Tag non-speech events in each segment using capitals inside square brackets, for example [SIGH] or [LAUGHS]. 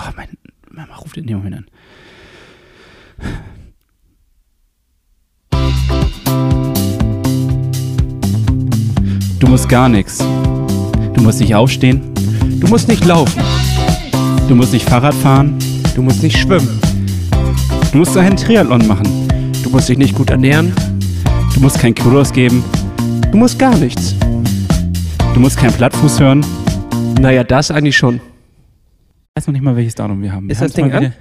Oh, mein Mama ruft in dem Moment an. Du musst gar nichts. Du musst nicht aufstehen. Du musst nicht laufen. Du musst nicht Fahrrad fahren. Du musst nicht schwimmen. Du musst einen Triathlon machen. Du musst dich nicht gut ernähren. Du musst kein Kilo ausgeben. Du musst gar nichts. Du musst keinen Plattfuß hören. Naja, das eigentlich schon. Ich weiß noch nicht mal, welches Datum wir haben. Wir Ist das Ding an?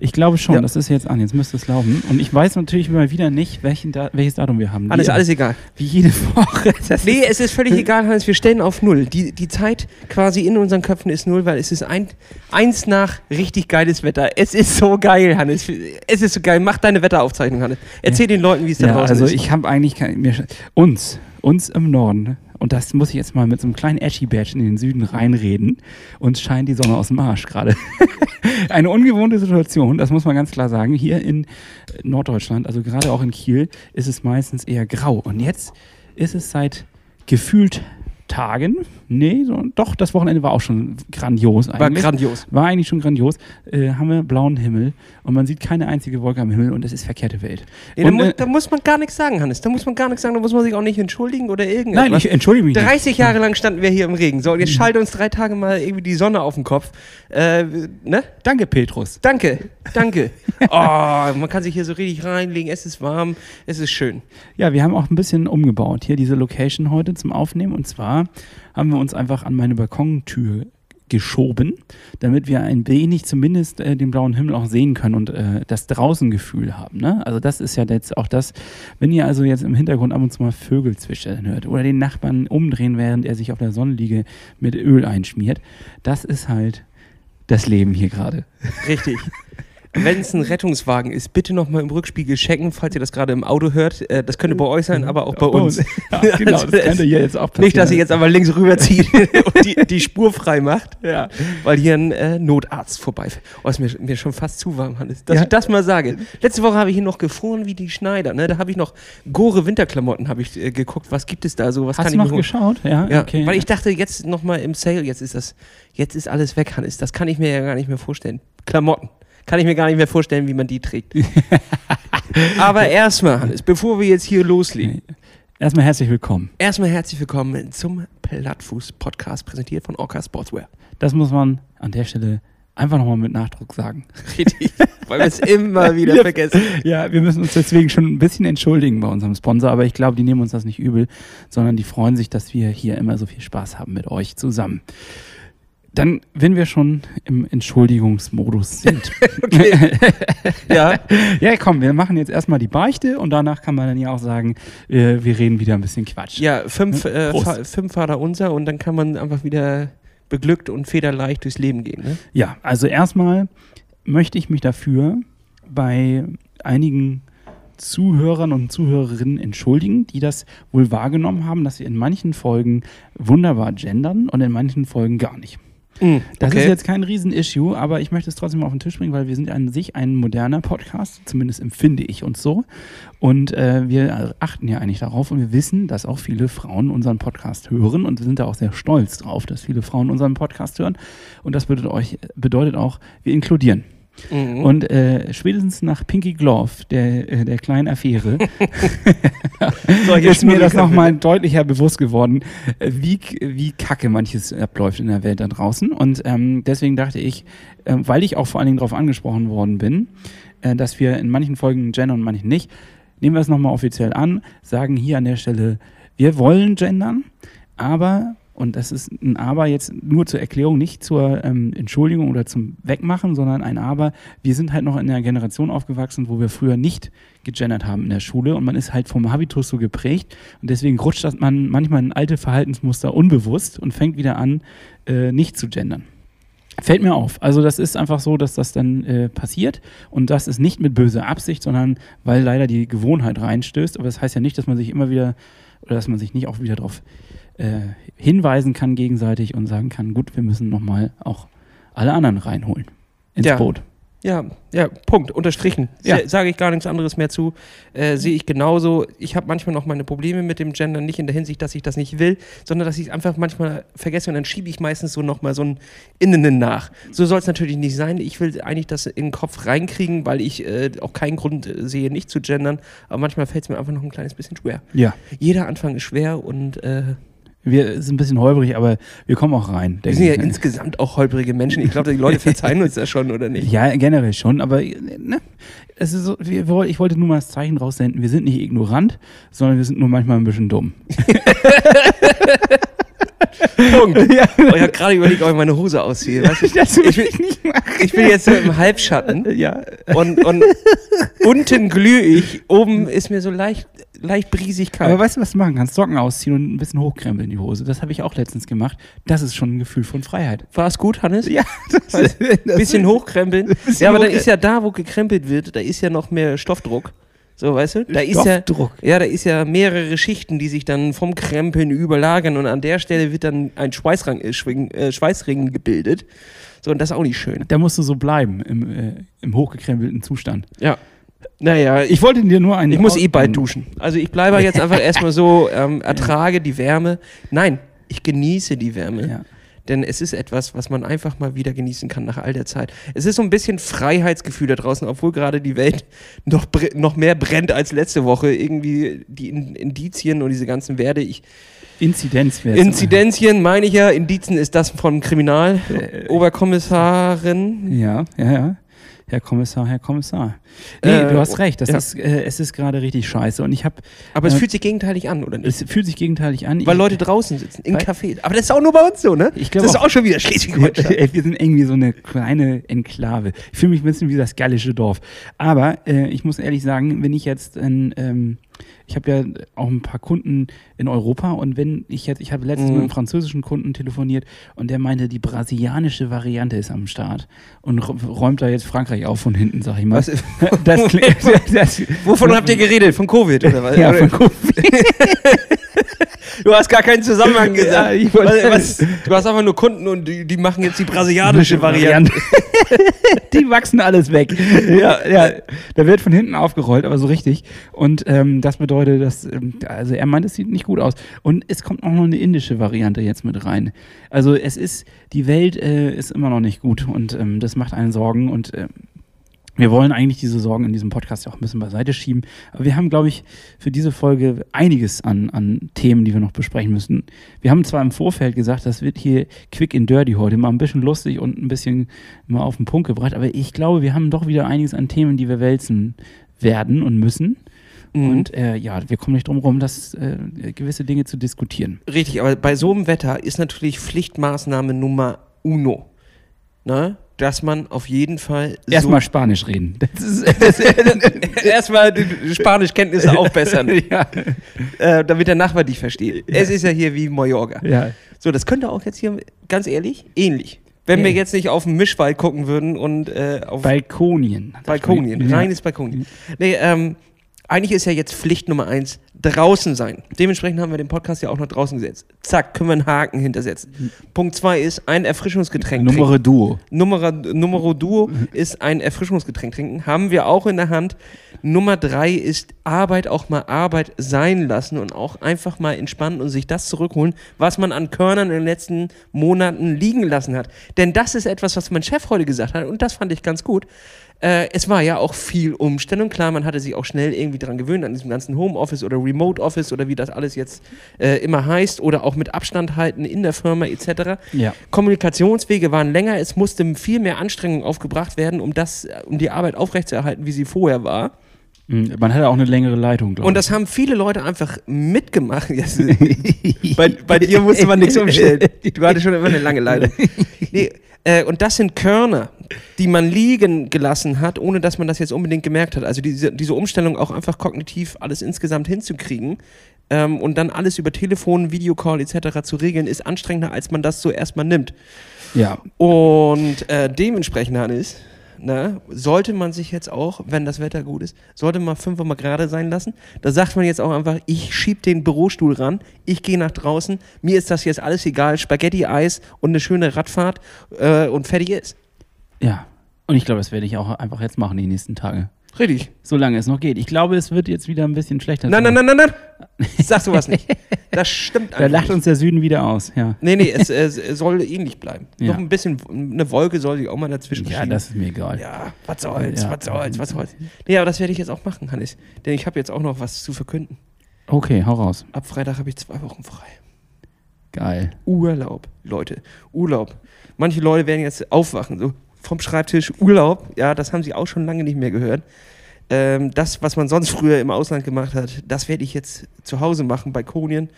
Ich glaube schon, Ja. das ist jetzt an. Jetzt müsste es laufen. Und ich weiß natürlich mal wieder nicht, da welches Datum wir haben. Alles, Wie- alles egal. Wie jede Woche. [LAUGHS] Das Nee, es ist völlig egal, Hans. Wir stellen auf Null. Die, die Zeit quasi in unseren Köpfen ist Null, weil es ist ein, eins nach richtig geiles Wetter. Es ist so geil, Hannes. Es ist so geil. Mach deine Wetteraufzeichnung, Hannes. Erzähl den Leuten, wie es da Ja, draußen also ist. ich habe eigentlich kein, mir, uns, uns im Norden, und das muss ich jetzt mal mit so einem kleinen Ashy-Badge in den Süden reinreden, uns scheint die Sonne aus dem Arsch gerade. [LAUGHS] Eine ungewohnte Situation, das muss man ganz klar sagen. Hier in Norddeutschland, also gerade auch in Kiel, ist es meistens eher grau. Und jetzt ist es seit gefühlt Tagen, nee, so, doch, das Wochenende war auch schon grandios eigentlich. War grandios. War eigentlich schon grandios. Äh, haben wir blauen Himmel und man sieht keine einzige Wolke am Himmel und es ist verkehrte Welt. Nee, da, mu äh, da muss man gar nichts sagen, Hannes. Da muss man gar nichts sagen. Da muss man sich auch nicht entschuldigen oder irgendwas. Nein, ich entschuldige mich. 30 Jahre lang standen wir hier im Regen. So, und jetzt schaltet uns drei Tage mal irgendwie die Sonne auf den Kopf. Äh, ne? nicht. Danke, Petrus. Danke, danke. [LAUGHS] Oh, man kann sich hier so richtig reinlegen. Es ist warm, es ist schön. Ja, wir haben auch ein bisschen umgebaut hier diese Location heute zum Aufnehmen. Und zwar haben wir uns einfach an meine Balkontür geschoben, damit wir ein wenig zumindest äh, den blauen Himmel auch sehen können und äh, das Draußengefühl haben. Ne? Also das ist ja jetzt auch das, wenn ihr also jetzt im Hintergrund ab und zu mal Vögel zwitschern hört oder den Nachbarn umdrehen, während er sich auf der Sonnenliege mit Öl einschmiert, das ist halt das Leben hier gerade. Richtig. Wenn es ein Rettungswagen ist, bitte nochmal im Rückspiegel checken, falls ihr das gerade im Auto hört. Äh, das könnte bei euch sein, aber auch bei uns. Ja, genau, Also das [LAUGHS] könnte hier jetzt auch passieren. Nicht, dass ihr jetzt aber links rüberzieht [LAUGHS] und die, die Spur frei macht, Ja. weil hier ein äh, Notarzt vorbeifährt. Oh, ist mir, mir schon fast zu warm, Hannes. Dass Ja. ich das mal sage. Letzte Woche habe ich hier noch gefroren wie die Schneider. Ne? Da habe ich noch Gore Winterklamotten habe ich äh, geguckt. Was gibt es da so? Was Hast kann du ich noch holen? geschaut? Ja, Ja, okay. weil ich dachte, jetzt nochmal im Sale, jetzt ist das, jetzt ist alles weg, Hannes. Das kann ich mir ja gar nicht mehr vorstellen. Klamotten. Kann ich mir gar nicht mehr vorstellen, wie man die trägt. [LAUGHS] Aber erstmal, Hannes, bevor wir jetzt hier loslegen, Erstmal herzlich willkommen. erstmal herzlich willkommen zum Plattfuß-Podcast, präsentiert von Orca Sportswear. Das muss man an der Stelle einfach nochmal mit Nachdruck sagen. Richtig, weil wir es immer [LAUGHS] wieder vergessen. Ja, wir müssen uns deswegen schon ein bisschen entschuldigen bei unserem Sponsor, aber ich glaube, die nehmen uns das nicht übel, sondern die freuen sich, dass wir hier immer so viel Spaß haben mit euch zusammen. Dann, wenn wir schon im Entschuldigungsmodus sind. [LAUGHS] Okay. [LAUGHS] Ja, ja, komm, wir machen jetzt erstmal die Beichte und danach kann man dann ja auch sagen, äh, wir reden wieder ein bisschen Quatsch. ja fünf, äh, Prost. Fa fünf Vater unser und dann kann man einfach wieder beglückt und federleicht durchs Leben gehen. Ne? Ja, also erstmal möchte ich mich dafür bei einigen Zuhörern und Zuhörerinnen entschuldigen, die das wohl wahrgenommen haben, dass wir in manchen Folgen wunderbar gendern und in manchen Folgen gar nicht. Mhm, Das okay. ist jetzt kein Riesen-Issue, aber ich möchte es trotzdem mal auf den Tisch bringen, weil wir sind an sich ein moderner Podcast, zumindest empfinde ich uns so. Und äh, wir achten ja eigentlich darauf und wir wissen, dass auch viele Frauen unseren Podcast hören und wir sind da auch sehr stolz drauf, dass viele Frauen unseren Podcast hören. Und das bedeutet, euch, bedeutet auch, wir inkludieren. Mhm. Und äh, spätestens nach Pinky Glove, der, äh, der kleinen Affäre, [LAUGHS] [LAUGHS] ist mir das nochmal deutlicher bewusst geworden, äh, wie, wie kacke manches abläuft in der Welt da draußen. Und ähm, deswegen dachte ich, äh, weil ich auch vor allen Dingen darauf angesprochen worden bin, äh, dass wir in manchen Folgen gendern und in manchen nicht, nehmen wir es nochmal offiziell an, sagen hier an der Stelle, wir wollen gendern, aber, und das ist ein Aber jetzt nur zur Erklärung, nicht zur ähm, Entschuldigung oder zum Wegmachen, sondern ein Aber, wir sind halt noch in einer Generation aufgewachsen, wo wir früher nicht gegendert haben in der Schule und man ist halt vom Habitus so geprägt und deswegen rutscht man manchmal in alte Verhaltensmuster unbewusst und fängt wieder an, äh, nicht zu gendern. Fällt mir auf. Also das ist einfach so, dass das dann äh, passiert und das ist nicht mit böser Absicht, sondern weil leider die Gewohnheit reinstößt. Aber das heißt ja nicht, dass man sich immer wieder oder dass man sich nicht auch wieder darauf äh, hinweisen kann gegenseitig und sagen kann, gut, wir müssen nochmal auch alle anderen reinholen ins Ja. Boot. Ja, ja, Punkt, unterstrichen. Ja. Sage ich gar nichts anderes mehr zu. Äh, Sehe ich genauso. Ich habe manchmal noch meine Probleme mit dem Gender, nicht in der Hinsicht, dass ich das nicht will, sondern dass ich es einfach manchmal vergesse und dann schiebe ich meistens so nochmal so ein Innen nach. So soll es natürlich nicht sein. Ich will eigentlich das in den Kopf reinkriegen, weil ich äh, auch keinen Grund äh, sehe, nicht zu gendern. Aber manchmal fällt es mir einfach noch ein kleines bisschen schwer. Ja. Jeder Anfang ist schwer und äh, Wir sind ein bisschen holprig, aber wir kommen auch rein. wir sind ja ne? insgesamt auch holprige Menschen. Ich glaube, die Leute [LAUGHS] verzeihen uns das schon, oder nicht? Ja, generell schon, aber ne, es ist so, wir, ich wollte nur mal das Zeichen raussenden, wir sind nicht ignorant, sondern wir sind nur manchmal ein bisschen dumm. [LAUGHS] Punkt. [LAUGHS] Oh, ich habe gerade überlegt, ob ich meine Hose ausziehe. Weißt du? Ich nicht machen. Ich bin jetzt so im Halbschatten Ja. und, und unten glühe ich, oben ist mir so leicht, leicht brisig kalt. Aber weißt du, was du machen kannst? Socken ausziehen und ein bisschen hochkrempeln die Hose. Das habe ich auch letztens gemacht. Das ist schon ein Gefühl von Freiheit. War es gut, Hannes? Ja, das, [LAUGHS] Weißt das bisschen hochkrempeln. Bisschen ja, aber dann hochkrempeln. ist ja da, wo gekrempelt wird, da ist ja noch mehr Stoffdruck. So, weißt du? Da ist ja, Stoffdruck. ja, da ist ja mehrere Schichten, die sich dann vom Krempeln überlagern und an der Stelle wird dann ein Schweißrang, äh, äh, Schweißring gebildet. So, und das ist auch nicht schön. Da musst du so bleiben im, äh, im hochgekrempelten Zustand. Ja. Naja, ich, wollte dir nur einen. ich muss eh bald duschen. Also ich bleibe jetzt einfach [LAUGHS] erstmal so, ähm, ertrage die Wärme. Nein, ich genieße die Wärme. Ja. Denn es ist etwas, was man einfach mal wieder genießen kann nach all der Zeit. Es ist so ein bisschen Freiheitsgefühl da draußen, obwohl gerade die Welt [LAUGHS] noch, noch mehr brennt als letzte Woche. Irgendwie die In Indizien und diese ganzen Werte. Ich, Inzidenz wäre Inzidenzien meine ich ja, Indizen ist das von Kriminal. Äh. Ja, ja, ja. Herr Kommissar, Herr Kommissar. Nee, Äh, du hast recht. Das ja. ist, äh, es ist gerade richtig scheiße. Und ich habe, Aber es Äh, fühlt sich gegenteilig an, oder nicht? es fühlt sich gegenteilig an. Weil ich, Leute draußen sitzen, Weil- Cafés. Aber das ist auch nur bei uns so, ne? Ich glaube das ist auch. auch schon wieder Schleswig-Holstein. [LAUGHS] Wir sind irgendwie so eine kleine Enklave. Ich fühle mich ein bisschen wie das gallische Dorf. Aber äh, ich muss ehrlich sagen, wenn ich jetzt in, ähm, ich habe ja auch ein paar Kunden in Europa und wenn ich jetzt, ich habe letztens Mhm. mit einem französischen Kunden telefoniert und der meinte, die brasilianische Variante ist am Start und rä- räumt da jetzt Frankreich auf von hinten, sag ich mal. [LAUGHS] Das, [LAUGHS] das, wovon habt ihr geredet? Von Covid, oder was? ja, von Covid. [LAUGHS] Du hast gar keinen Zusammenhang Ja, gesagt. wollte- was, was, du hast einfach nur Kunden und die, die machen jetzt die brasilianische Variante. [LAUGHS] Die wachsen alles weg. Ja, ja, da wird von hinten aufgerollt, aber so richtig. Und ähm, das bedeutet, dass, ähm, also er meint, es sieht nicht gut aus. Und es kommt auch noch eine indische Variante jetzt mit rein. Also es ist, die Welt äh, ist immer noch nicht gut und ähm, das macht einen Sorgen und ähm, wir wollen eigentlich diese Sorgen in diesem Podcast auch ein bisschen beiseite schieben. Aber wir haben, glaube ich, für diese Folge einiges an, an Themen, die wir noch besprechen müssen. Wir haben zwar im Vorfeld gesagt, das wird hier quick and dirty heute, mal ein bisschen lustig und ein bisschen mal auf den Punkt gebracht. Aber ich glaube, wir haben doch wieder einiges an Themen, die wir wälzen werden und müssen. Mhm. Und äh, ja, wir kommen nicht drum rum, das äh, gewisse Dinge zu diskutieren. Richtig, aber bei so einem Wetter ist natürlich Pflichtmaßnahme Nummer uno. Ne? Dass man auf jeden Fall so Erstmal Spanisch reden. [LAUGHS] Erstmal die Spanischkenntnisse aufbessern, [LAUGHS] ja, äh, damit der Nachbar dich versteht. Es ist ja hier wie Mallorca. ja. So, das könnte auch jetzt hier, ganz ehrlich, ähnlich. Wenn Ja. wir jetzt nicht auf den Mischwald gucken würden und äh, auf Balkonien. Balkonien, Ja. reines Balkonien. Nee, ähm, eigentlich ist ja jetzt Pflicht Nummer eins, draußen sein. Dementsprechend haben wir den Podcast ja auch noch draußen gesetzt. Zack, können wir einen Haken hintersetzen. Punkt zwei ist ein Erfrischungsgetränk trinken. Nummer Duo. Numero, Numero Duo ist ein Erfrischungsgetränk trinken. Haben wir auch in der Hand. Nummer drei ist Arbeit auch mal Arbeit sein lassen und auch einfach mal entspannen und sich das zurückholen, was man an Körnern in den letzten Monaten liegen lassen hat. Denn das ist etwas, was mein Chef heute gesagt hat und das fand ich ganz gut. Äh, es war ja auch viel Umstellung. Klar, man hatte sich auch schnell irgendwie dran gewöhnt, an diesem ganzen Homeoffice oder Remote Office oder wie das alles jetzt äh, immer heißt oder auch mit Abstand halten in der Firma etc. Ja. Kommunikationswege waren länger, es musste viel mehr Anstrengung aufgebracht werden, um das, um die Arbeit aufrechtzuerhalten, wie sie vorher war. Mhm, Man hatte auch eine längere Leitung, glaube Und das haben viele Leute einfach mitgemacht. [LAUGHS] Bei, bei dir musste man nichts umstellen. Du hattest schon immer eine lange Leitung. Nee, äh, und das sind Körner, die man liegen gelassen hat, ohne dass man das jetzt unbedingt gemerkt hat. Also diese, diese Umstellung auch einfach kognitiv alles insgesamt hinzukriegen ähm, und dann alles über Telefon, Videocall etc. zu regeln, ist anstrengender, als man das so erstmal nimmt. Ja. Und äh, dementsprechend, Hannes, ne, sollte man sich jetzt auch, wenn das Wetter gut ist, sollte man fünf mal gerade sein lassen. Da sagt man jetzt auch einfach, ich schieb den Bürostuhl ran, ich gehe nach draußen, mir ist das jetzt alles egal, Spaghetti-Eis und eine schöne Radfahrt äh, und fertig ist. Ja. Und ich glaube, das werde ich auch einfach jetzt machen, die nächsten Tage. Richtig. Solange es noch geht. Ich glaube, es wird jetzt wieder ein bisschen schlechter. Nein, nein, nein, nein, nein. [LAUGHS] Sag sowas nicht. Das stimmt Da lacht nicht. uns der Süden wieder aus, ja. Nee, nee, es, es soll ähnlich bleiben. Ja. Noch ein bisschen, eine Wolke soll sich auch mal dazwischen Ja, schieben. das ist mir egal. Ja, was soll's, Ja. was soll's, was soll's. Nee, aber das werde ich jetzt auch machen, Hannes. Denn ich habe jetzt auch noch was zu verkünden. Okay, hau raus. Ab Freitag habe ich zwei Wochen frei. Geil. Urlaub, Leute, Urlaub. Manche Leute werden jetzt aufwachen, so vom Schreibtisch Urlaub. Ja, das haben sie auch schon lange nicht mehr gehört. Ähm, das, was man sonst früher im Ausland gemacht hat, das werde ich jetzt zu Hause machen bei Konien.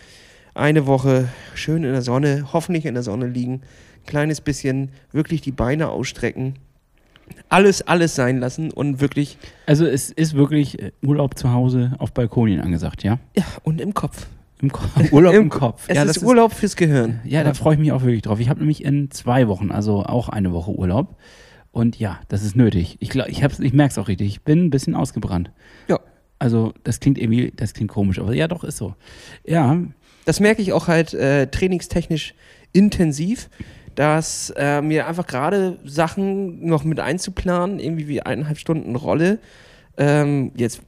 Eine Woche schön in der Sonne, hoffentlich in der Sonne liegen, kleines bisschen wirklich die Beine ausstrecken, alles, alles sein lassen und wirklich, Also es ist wirklich äh, Urlaub zu Hause auf Balkonien angesagt, ja? ja, und im Kopf. Im Ko [LAUGHS] Urlaub im, Kopf. Es ja, ist das Urlaub fürs Gehirn. ja, da freue ich mich auch wirklich drauf. Ich habe nämlich in zwei Wochen, also auch eine Woche Urlaub. Und ja, das ist nötig. Ich ich, hab's- ich merke es auch richtig. Ich bin ein bisschen ausgebrannt. Ja. Also das klingt irgendwie, das klingt komisch, aber ja, doch ist so. Ja, Das merke ich auch halt äh, trainingstechnisch intensiv, dass äh, mir einfach gerade Sachen noch mit einzuplanen, irgendwie wie eineinhalb Stunden Rolle. Ähm, jetzt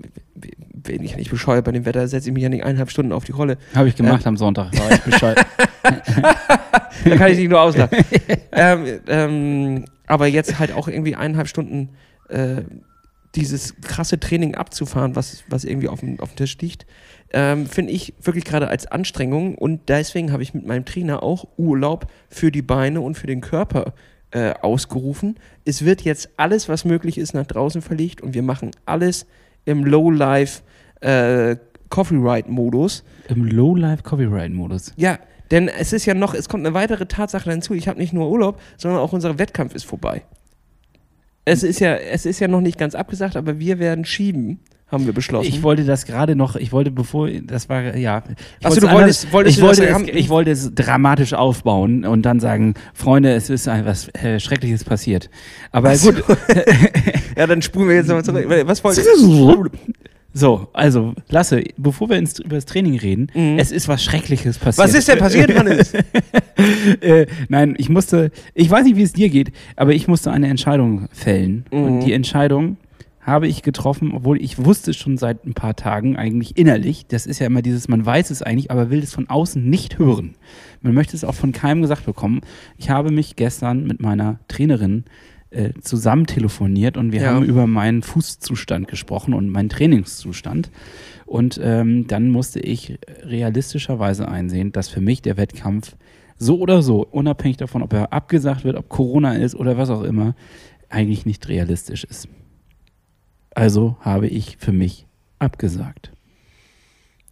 bin ich ja nicht bescheuert bei dem Wetter, setze ich mich ja nicht eineinhalb Stunden auf die Rolle. habe ich gemacht am Sonntag. War ich Bescheid. [LAUGHS] [LAUGHS] Da kann ich dich nur auslachen. [LAUGHS] ähm, ähm, aber jetzt halt auch irgendwie eineinhalb Stunden äh, dieses krasse Training abzufahren, was, was irgendwie auf dem, auf dem Tisch liegt, ähm, finde ich wirklich gerade als Anstrengung und deswegen habe ich mit meinem Trainer auch Urlaub für die Beine und für den Körper äh, ausgerufen. Es wird jetzt alles, was möglich ist, nach draußen verlegt und wir machen alles im Low-Life äh, Copyright-Modus. Im Low-Life-Copyright-Modus. Ja, denn es ist ja noch, es kommt eine weitere Tatsache hinzu. Ich habe nicht nur Urlaub, sondern auch unser Wettkampf ist vorbei. Es ist ja, es ist ja noch nicht ganz abgesagt, aber wir werden schieben, haben wir beschlossen. Ich wollte das gerade noch, ich wollte bevor, das war, ja. Ich Ach so, wollte du es wolltest- wolltest ich, du wollte haben- es, ich wollte es dramatisch aufbauen und dann sagen, Freunde, es ist etwas äh, Schreckliches passiert. Aber Ach so. gut, [LAUGHS] ja, dann spulen wir jetzt nochmal zurück. Was wolltest [LAUGHS] so, also, Lasse, bevor wir ins, über das Training reden, Mhm. es ist was Schreckliches passiert. Was ist denn passiert, Hannes? [LAUGHS] äh, nein, ich musste, ich weiß nicht, wie es dir geht, aber ich musste eine Entscheidung fällen. Mhm. Und die Entscheidung habe ich getroffen, obwohl ich wusste es schon seit ein paar Tagen eigentlich innerlich. Das ist ja immer dieses, man weiß es eigentlich, aber will es von außen nicht hören. Man möchte es auch von keinem gesagt bekommen. Ich habe mich gestern mit meiner Trainerin äh, zusammen telefoniert und wir Ja. haben über meinen Fußzustand gesprochen und meinen Trainingszustand. Und ähm, dann musste ich realistischerweise einsehen, dass für mich der Wettkampf so oder so, unabhängig davon, ob er abgesagt wird, ob Corona ist oder was auch immer, eigentlich nicht realistisch ist. Also habe ich für mich abgesagt.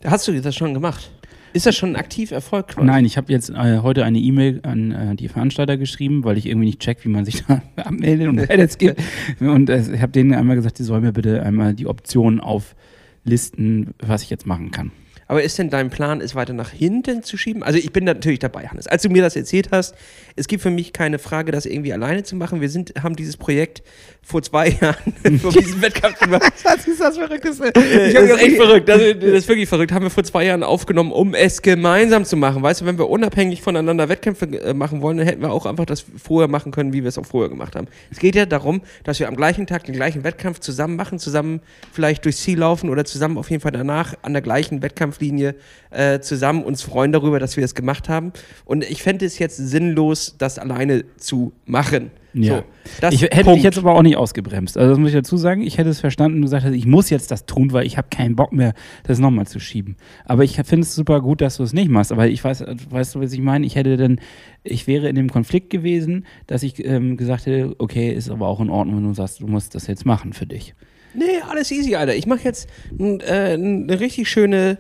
Hast du das schon gemacht? Ist das schon ein aktiv Erfolg? quasi? Nein, ich habe jetzt äh, heute eine E-Mail an äh, die Veranstalter geschrieben, weil ich irgendwie nicht check, wie man sich [LAUGHS] da abmeldet und Edits gibt. Und äh, ich habe denen einmal gesagt, die sollen mir bitte einmal die Optionen auflisten, was ich jetzt machen kann. Aber ist denn dein Plan, es weiter nach hinten zu schieben? Also ich bin da natürlich dabei, Hannes. Als du mir das erzählt hast, es gibt für mich keine Frage, das irgendwie alleine zu machen. Wir sind, haben dieses Projekt vor zwei Jahren [LAUGHS] vor [LAUGHS] diesem Wettkampf gemacht. [LAUGHS] Das ist das Verrückteste. das ist echt verrückt. Das ist, das ist wirklich verrückt. Haben wir vor zwei Jahren aufgenommen, um es gemeinsam zu machen. Weißt du, wenn wir unabhängig voneinander Wettkämpfe äh, machen wollen, dann hätten wir auch einfach das vorher machen können, wie wir es auch vorher gemacht haben. Es geht ja darum, dass wir am gleichen Tag den gleichen Wettkampf zusammen machen, zusammen vielleicht durchs Ziel laufen oder zusammen auf jeden Fall danach an der gleichen Wettkampflinie äh, zusammen uns freuen darüber, dass wir es gemacht haben. Und ich fände es jetzt sinnlos, das alleine zu machen. Ja. So, das ich hätte Punkt. dich jetzt aber auch nicht ausgebremst. Also das muss ich dazu sagen. Ich hätte es verstanden und gesagt, ich muss jetzt das tun, weil ich habe keinen Bock mehr, das nochmal zu schieben. Aber ich finde es super gut, dass du es nicht machst. Aber ich weiß, weißt du, was ich meine? Ich hätte dann, ich wäre in dem Konflikt gewesen, dass ich ähm, gesagt hätte, okay, ist aber auch in Ordnung, wenn du sagst, du musst das jetzt machen für dich. Nee, alles easy, Alter. Ich mache jetzt äh, eine richtig schöne,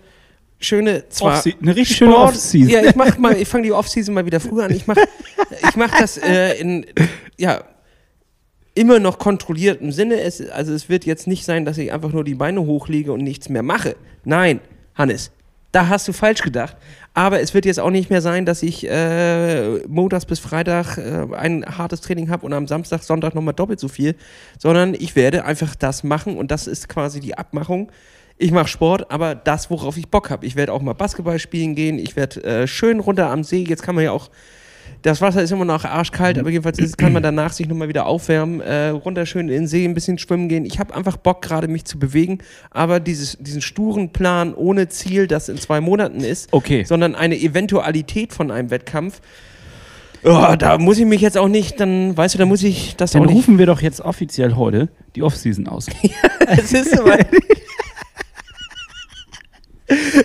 schöne, zwar Offse- eine richtig schöne Sport- Offseason. Ja, ich mach mal, ich fange die Offseason mal wieder früher an. Ich mach, ich mach das äh, in, ja, immer noch kontrolliertem Sinne. Es, also es wird jetzt nicht sein, dass ich einfach nur die Beine hochlege und nichts mehr mache. Nein, Hannes, da hast du falsch gedacht. Aber es wird jetzt auch nicht mehr sein, dass ich äh, montags bis Freitag äh, ein hartes Training habe und am Samstag, Sonntag nochmal doppelt so viel, sondern ich werde einfach das machen und das ist quasi die Abmachung. Ich mache Sport, aber das, worauf ich Bock habe. Ich werde auch mal Basketball spielen gehen. Ich werde äh, schön runter am See. Jetzt kann man ja auch Das Wasser ist immer noch arschkalt, aber jedenfalls ist, kann man danach sich nochmal wieder aufwärmen, äh, runterschön in den See, ein bisschen schwimmen gehen. Ich habe einfach Bock, gerade mich zu bewegen, aber dieses, diesen sturen Plan ohne Ziel, das in zwei Monaten ist, Okay. sondern eine Eventualität von einem Wettkampf, oh, da muss ich mich jetzt auch nicht, dann, weißt du, da muss ich das Dann rufen wir doch jetzt offiziell heute die Offseason aus. [LAUGHS] Es ist soweit. [LAUGHS]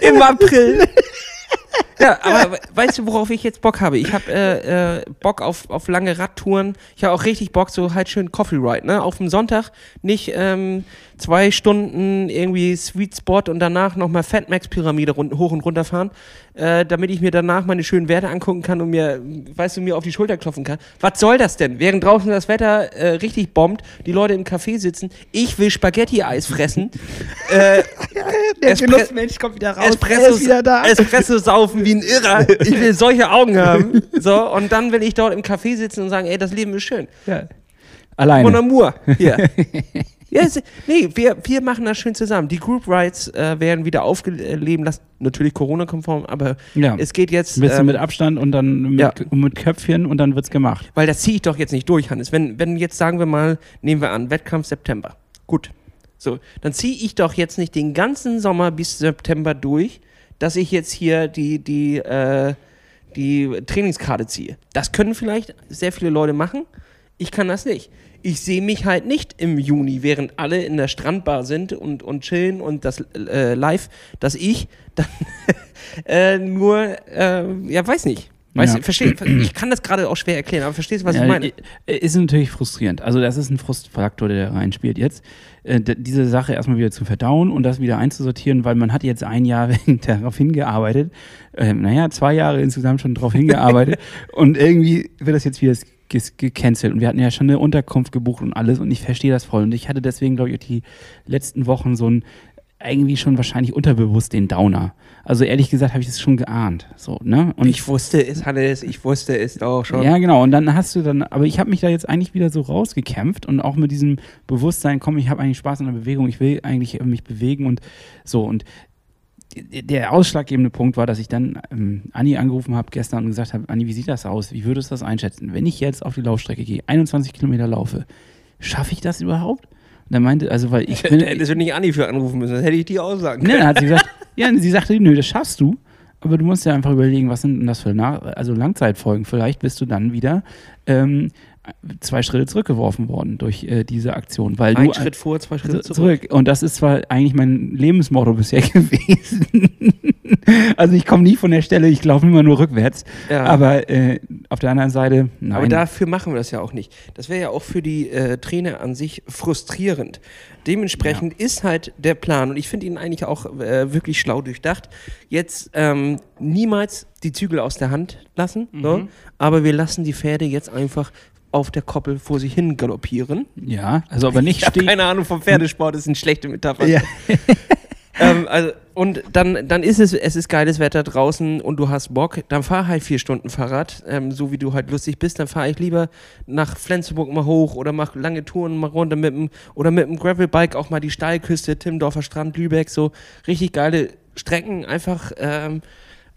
Im April. [LAUGHS] Ja, aber we- weißt du, worauf ich jetzt Bock habe? Ich habe äh, äh, Bock auf, auf lange Radtouren. Ich habe auch richtig Bock, so halt schön Coffee Ride, ne? Auf dem Sonntag nicht ähm, zwei Stunden irgendwie Sweet Spot und danach nochmal Fatmax-Pyramide run- hoch und runter fahren, äh, damit ich mir danach meine schönen Werte angucken kann und mir, weißt du, mir auf die Schulter klopfen kann. Was soll das denn? Während draußen das Wetter äh, richtig bombt, die Leute im Café sitzen, ich will Spaghetti-Eis fressen. äh, [LAUGHS] Der Genussmensch kommt wieder raus. Espresso, Er ist wieder da. Espresso saufen wie ein Irrer. Ich will solche Augen haben. So, und dann will ich dort im Café sitzen und sagen, ey, das Leben ist schön. ja. Mon Alleine. amour. Hier. [LAUGHS] ja, es, nee, wir, wir machen das schön zusammen. Die Group Rides äh, werden wieder aufleben lassen. Natürlich Corona-konform, aber Ja. es geht jetzt. Ein bisschen ähm, mit Abstand und dann mit, ja. mit Köpfchen und dann wird's gemacht. Weil das ziehe ich doch jetzt nicht durch, Hannes. Wenn, wenn jetzt sagen wir mal, nehmen wir an, Wettkampf September. Gut. So, dann ziehe ich doch jetzt nicht den ganzen Sommer bis September durch, dass ich jetzt hier die, die, äh, die Trainingskarte ziehe. Das können vielleicht sehr viele Leute machen. Ich kann das nicht. Ich sehe mich halt nicht im Juni, während alle in der Strandbar sind und, und chillen und das äh, live, dass ich dann [LAUGHS] äh, nur, äh, ja, weiß nicht. Weißt Ja. du, versteh, ich kann das gerade auch schwer erklären, aber verstehst du, was Ja, ich meine? Ist natürlich frustrierend. Also das ist ein Frustfaktor, der da reinspielt jetzt. Äh, diese Sache erstmal wieder zu verdauen und das wieder einzusortieren, weil man hat jetzt ein Jahr [LAUGHS] darauf hingearbeitet, äh, naja, zwei Jahre insgesamt schon darauf hingearbeitet. [LAUGHS] Und irgendwie wird das jetzt wieder gecancelt. Und wir hatten ja schon eine Unterkunft gebucht und alles und ich verstehe das voll. Und ich hatte deswegen, glaube ich, die letzten Wochen so ein irgendwie schon wahrscheinlich unterbewusst den Downer. Also ehrlich gesagt habe ich das schon geahnt, so, ne? Und ich wusste es, Hannes, ich wusste es auch schon. ja, genau. Und dann hast du dann, aber ich habe mich da jetzt eigentlich wieder so rausgekämpft und auch mit diesem Bewusstsein, komm, ich habe eigentlich Spaß an der Bewegung, ich will eigentlich mich bewegen und so. Und der ausschlaggebende Punkt war, dass ich dann ähm, Anni angerufen habe gestern und gesagt habe, Anni, wie sieht das aus? Wie würdest du das einschätzen? Wenn ich jetzt auf die Laufstrecke gehe, 21 Kilometer laufe, schaffe ich das überhaupt? Er meinte, also weil ich [LAUGHS] bin, Hättest du nicht Anni für anrufen müssen, das hätte ich dir auch sagen Ne, können. dann hat sie gesagt, ja, sie sagte, nö, das schaffst du. Aber du musst ja einfach überlegen, was sind denn das für Nach also Langzeitfolgen? Vielleicht bist du dann wieder ähm, zwei Schritte zurückgeworfen worden durch äh, diese Aktion. Weil Ein du Schritt vor, zwei Schritte zurück. zurück. zurück. Und das ist zwar eigentlich mein Lebensmotto bisher [LAUGHS] gewesen. also ich komme nie von der Stelle, ich laufe immer nur rückwärts. Ja. Aber äh, auf der anderen Seite, nein. Aber dafür machen wir das ja auch nicht. Das wäre ja auch für die äh, Trainer an sich frustrierend. Dementsprechend ist halt der Plan, und ich finde ihn eigentlich auch äh, wirklich schlau durchdacht, jetzt ähm, niemals die Zügel aus der Hand lassen, ne? aber wir lassen die Pferde jetzt einfach auf der Koppel vor sich hin galoppieren. ja, also aber nicht stehen. keine Ahnung vom Pferdesport, das ist eine schlechte Metapher. Ja. [LAUGHS] ähm, also, und dann, dann ist es, es ist geiles Wetter draußen und du hast Bock, dann fahr halt vier Stunden Fahrrad, ähm, so wie du halt lustig bist, dann fahre ich lieber nach Flensburg mal hoch oder mach lange Touren mal runter mit dem, oder mit dem Gravelbike auch mal die Steilküste, Timmendorfer Strand, Lübeck, so richtig geile Strecken, einfach ähm,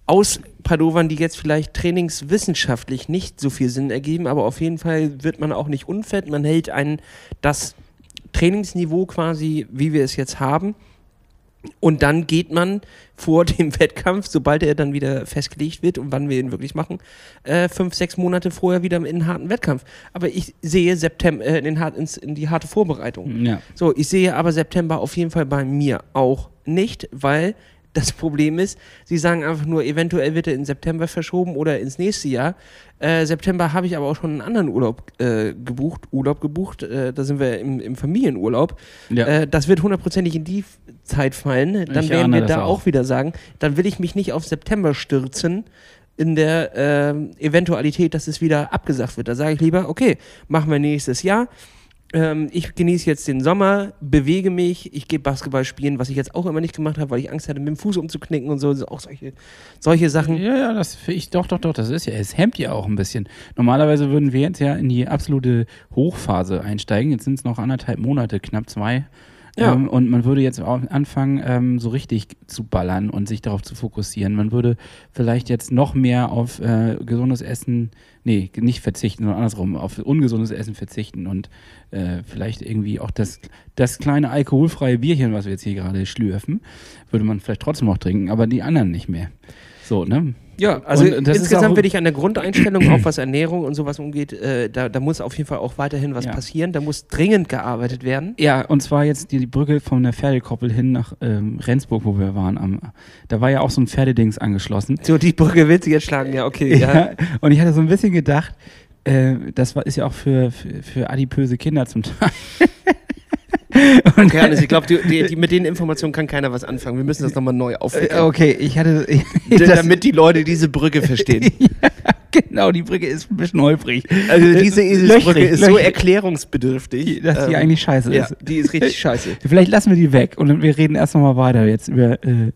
aus Padovern, die jetzt vielleicht trainingswissenschaftlich nicht so viel Sinn ergeben, aber auf jeden Fall wird man auch nicht unfett, man hält ein, das Trainingsniveau quasi, wie wir es jetzt haben, und dann geht man vor [LAUGHS] dem Wettkampf, sobald er dann wieder festgelegt wird und wann wir ihn wirklich machen, äh, fünf, sechs Monate vorher wieder in einen harten Wettkampf. Aber ich sehe September äh, in, hart, ins, in die harte Vorbereitung. Ja. So, ich sehe aber September auf jeden Fall bei mir auch nicht, weil das Problem ist, sie sagen einfach nur, eventuell wird er in September verschoben oder ins nächste Jahr. Äh, September habe ich aber auch schon einen anderen Urlaub äh, gebucht, Urlaub gebucht, äh, da sind wir im, im Familienurlaub. Ja. Äh, das wird hundertprozentig in die Zeit fallen. Dann Ich werden wir da auch. auch wieder sagen, dann will ich mich nicht auf September stürzen in der ähm, Eventualität, dass es wieder abgesagt wird. Da sage ich lieber, okay, machen wir nächstes Jahr. Ähm, ich genieße jetzt den Sommer, bewege mich, ich gehe Basketball spielen, was ich jetzt auch immer nicht gemacht habe, weil ich Angst hatte, mit dem Fuß umzuknicken und so. Auch solche, solche Sachen. Ja, ja, das finde ich doch, doch, doch, das ist ja, es hemmt ja auch ein bisschen. Normalerweise würden wir jetzt ja in die absolute Hochphase einsteigen. Jetzt sind es noch anderthalb Monate, knapp zwei. Ja. Ähm, und man würde jetzt auch anfangen, ähm, so richtig zu ballern und sich darauf zu fokussieren. Man würde vielleicht jetzt noch mehr auf äh, gesundes Essen, nee, nicht verzichten, sondern andersrum, auf ungesundes Essen verzichten und äh, vielleicht irgendwie auch das, das kleine alkoholfreie Bierchen, was wir jetzt hier gerade schlürfen, würde man vielleicht trotzdem noch trinken, aber die anderen nicht mehr. So, ne? Ja, also Und insgesamt würde ich an der Grundeinstellung, auch was Ernährung und sowas umgeht, äh, da, da muss auf jeden Fall auch weiterhin was Ja. passieren. Da muss dringend gearbeitet werden. Ja, und zwar jetzt die, die Brücke von der Pferdekoppel hin nach ähm, Rendsburg, wo wir waren. Am, da war ja auch so ein Pferdedings angeschlossen. So, die Brücke willst du jetzt schlagen, ja, okay. Ja. Ja. Und ich hatte so ein bisschen gedacht, äh, das war, ist ja auch für, für, für adipöse Kinder zum Teil. [LAUGHS] [LAUGHS] Und, Okay, Hannes, ich glaube, mit den Informationen kann keiner was anfangen. Wir müssen das nochmal neu äh, aufwickeln. okay, ich hatte. [LAUGHS] Ich, damit die Leute diese Brücke verstehen. [LAUGHS] genau, die Brücke ist ein bisschen holprig. Also diese Eselsbrücke Löchrig, ist so löchrig. Dass erklärungsbedürftig. die ähm, eigentlich scheiße Ja, ist. die ist richtig scheiße. Vielleicht lassen wir die weg und wir reden erst nochmal weiter jetzt über. Äh,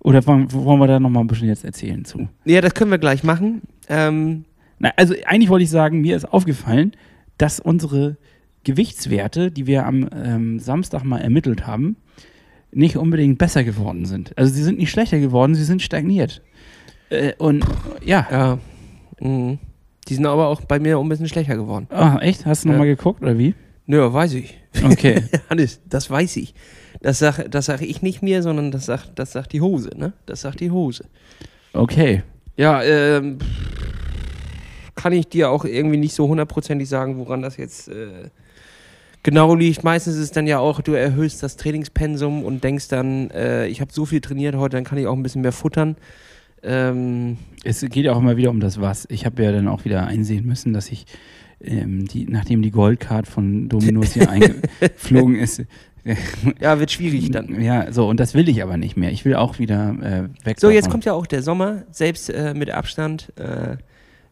oder wollen, wollen wir da nochmal ein bisschen jetzt erzählen zu? Ja, das können wir gleich machen. Ähm, Na, also eigentlich wollte ich sagen, mir ist aufgefallen, dass unsere Gewichtswerte, die wir am ähm, Samstag mal ermittelt haben, nicht unbedingt besser geworden sind. Also sie sind nicht schlechter geworden, sie sind stagniert. Äh, und ja. ja. Mhm. Die sind aber auch bei mir ein bisschen schlechter geworden. Ah, echt? Hast du Ja. nochmal geguckt oder wie? Nö, weiß ich. Okay. [LAUGHS] Hannes, das weiß ich. Das sage das sag ich nicht mir, sondern das sagt, das sagt die Hose, ne? Das sagt die Hose. Okay. Ja, ähm, kann ich dir auch irgendwie nicht so hundertprozentig sagen, woran das jetzt äh, genau liegt. Meistens ist es dann ja auch, du erhöhst das Trainingspensum und denkst dann, äh, ich habe so viel trainiert heute, dann kann ich auch ein bisschen mehr futtern. Ähm, Es geht ja auch immer wieder um das Was. Ich habe ja dann auch wieder einsehen müssen, dass ich, ähm, die, nachdem die Goldcard von Dominos hier [LAUGHS] eingeflogen ist, [LAUGHS] ja, wird schwierig dann. Ja, so, und das will ich aber nicht mehr. Ich will auch wieder äh, weg. So, jetzt kommt ja auch der Sommer. Selbst äh, mit Abstand äh,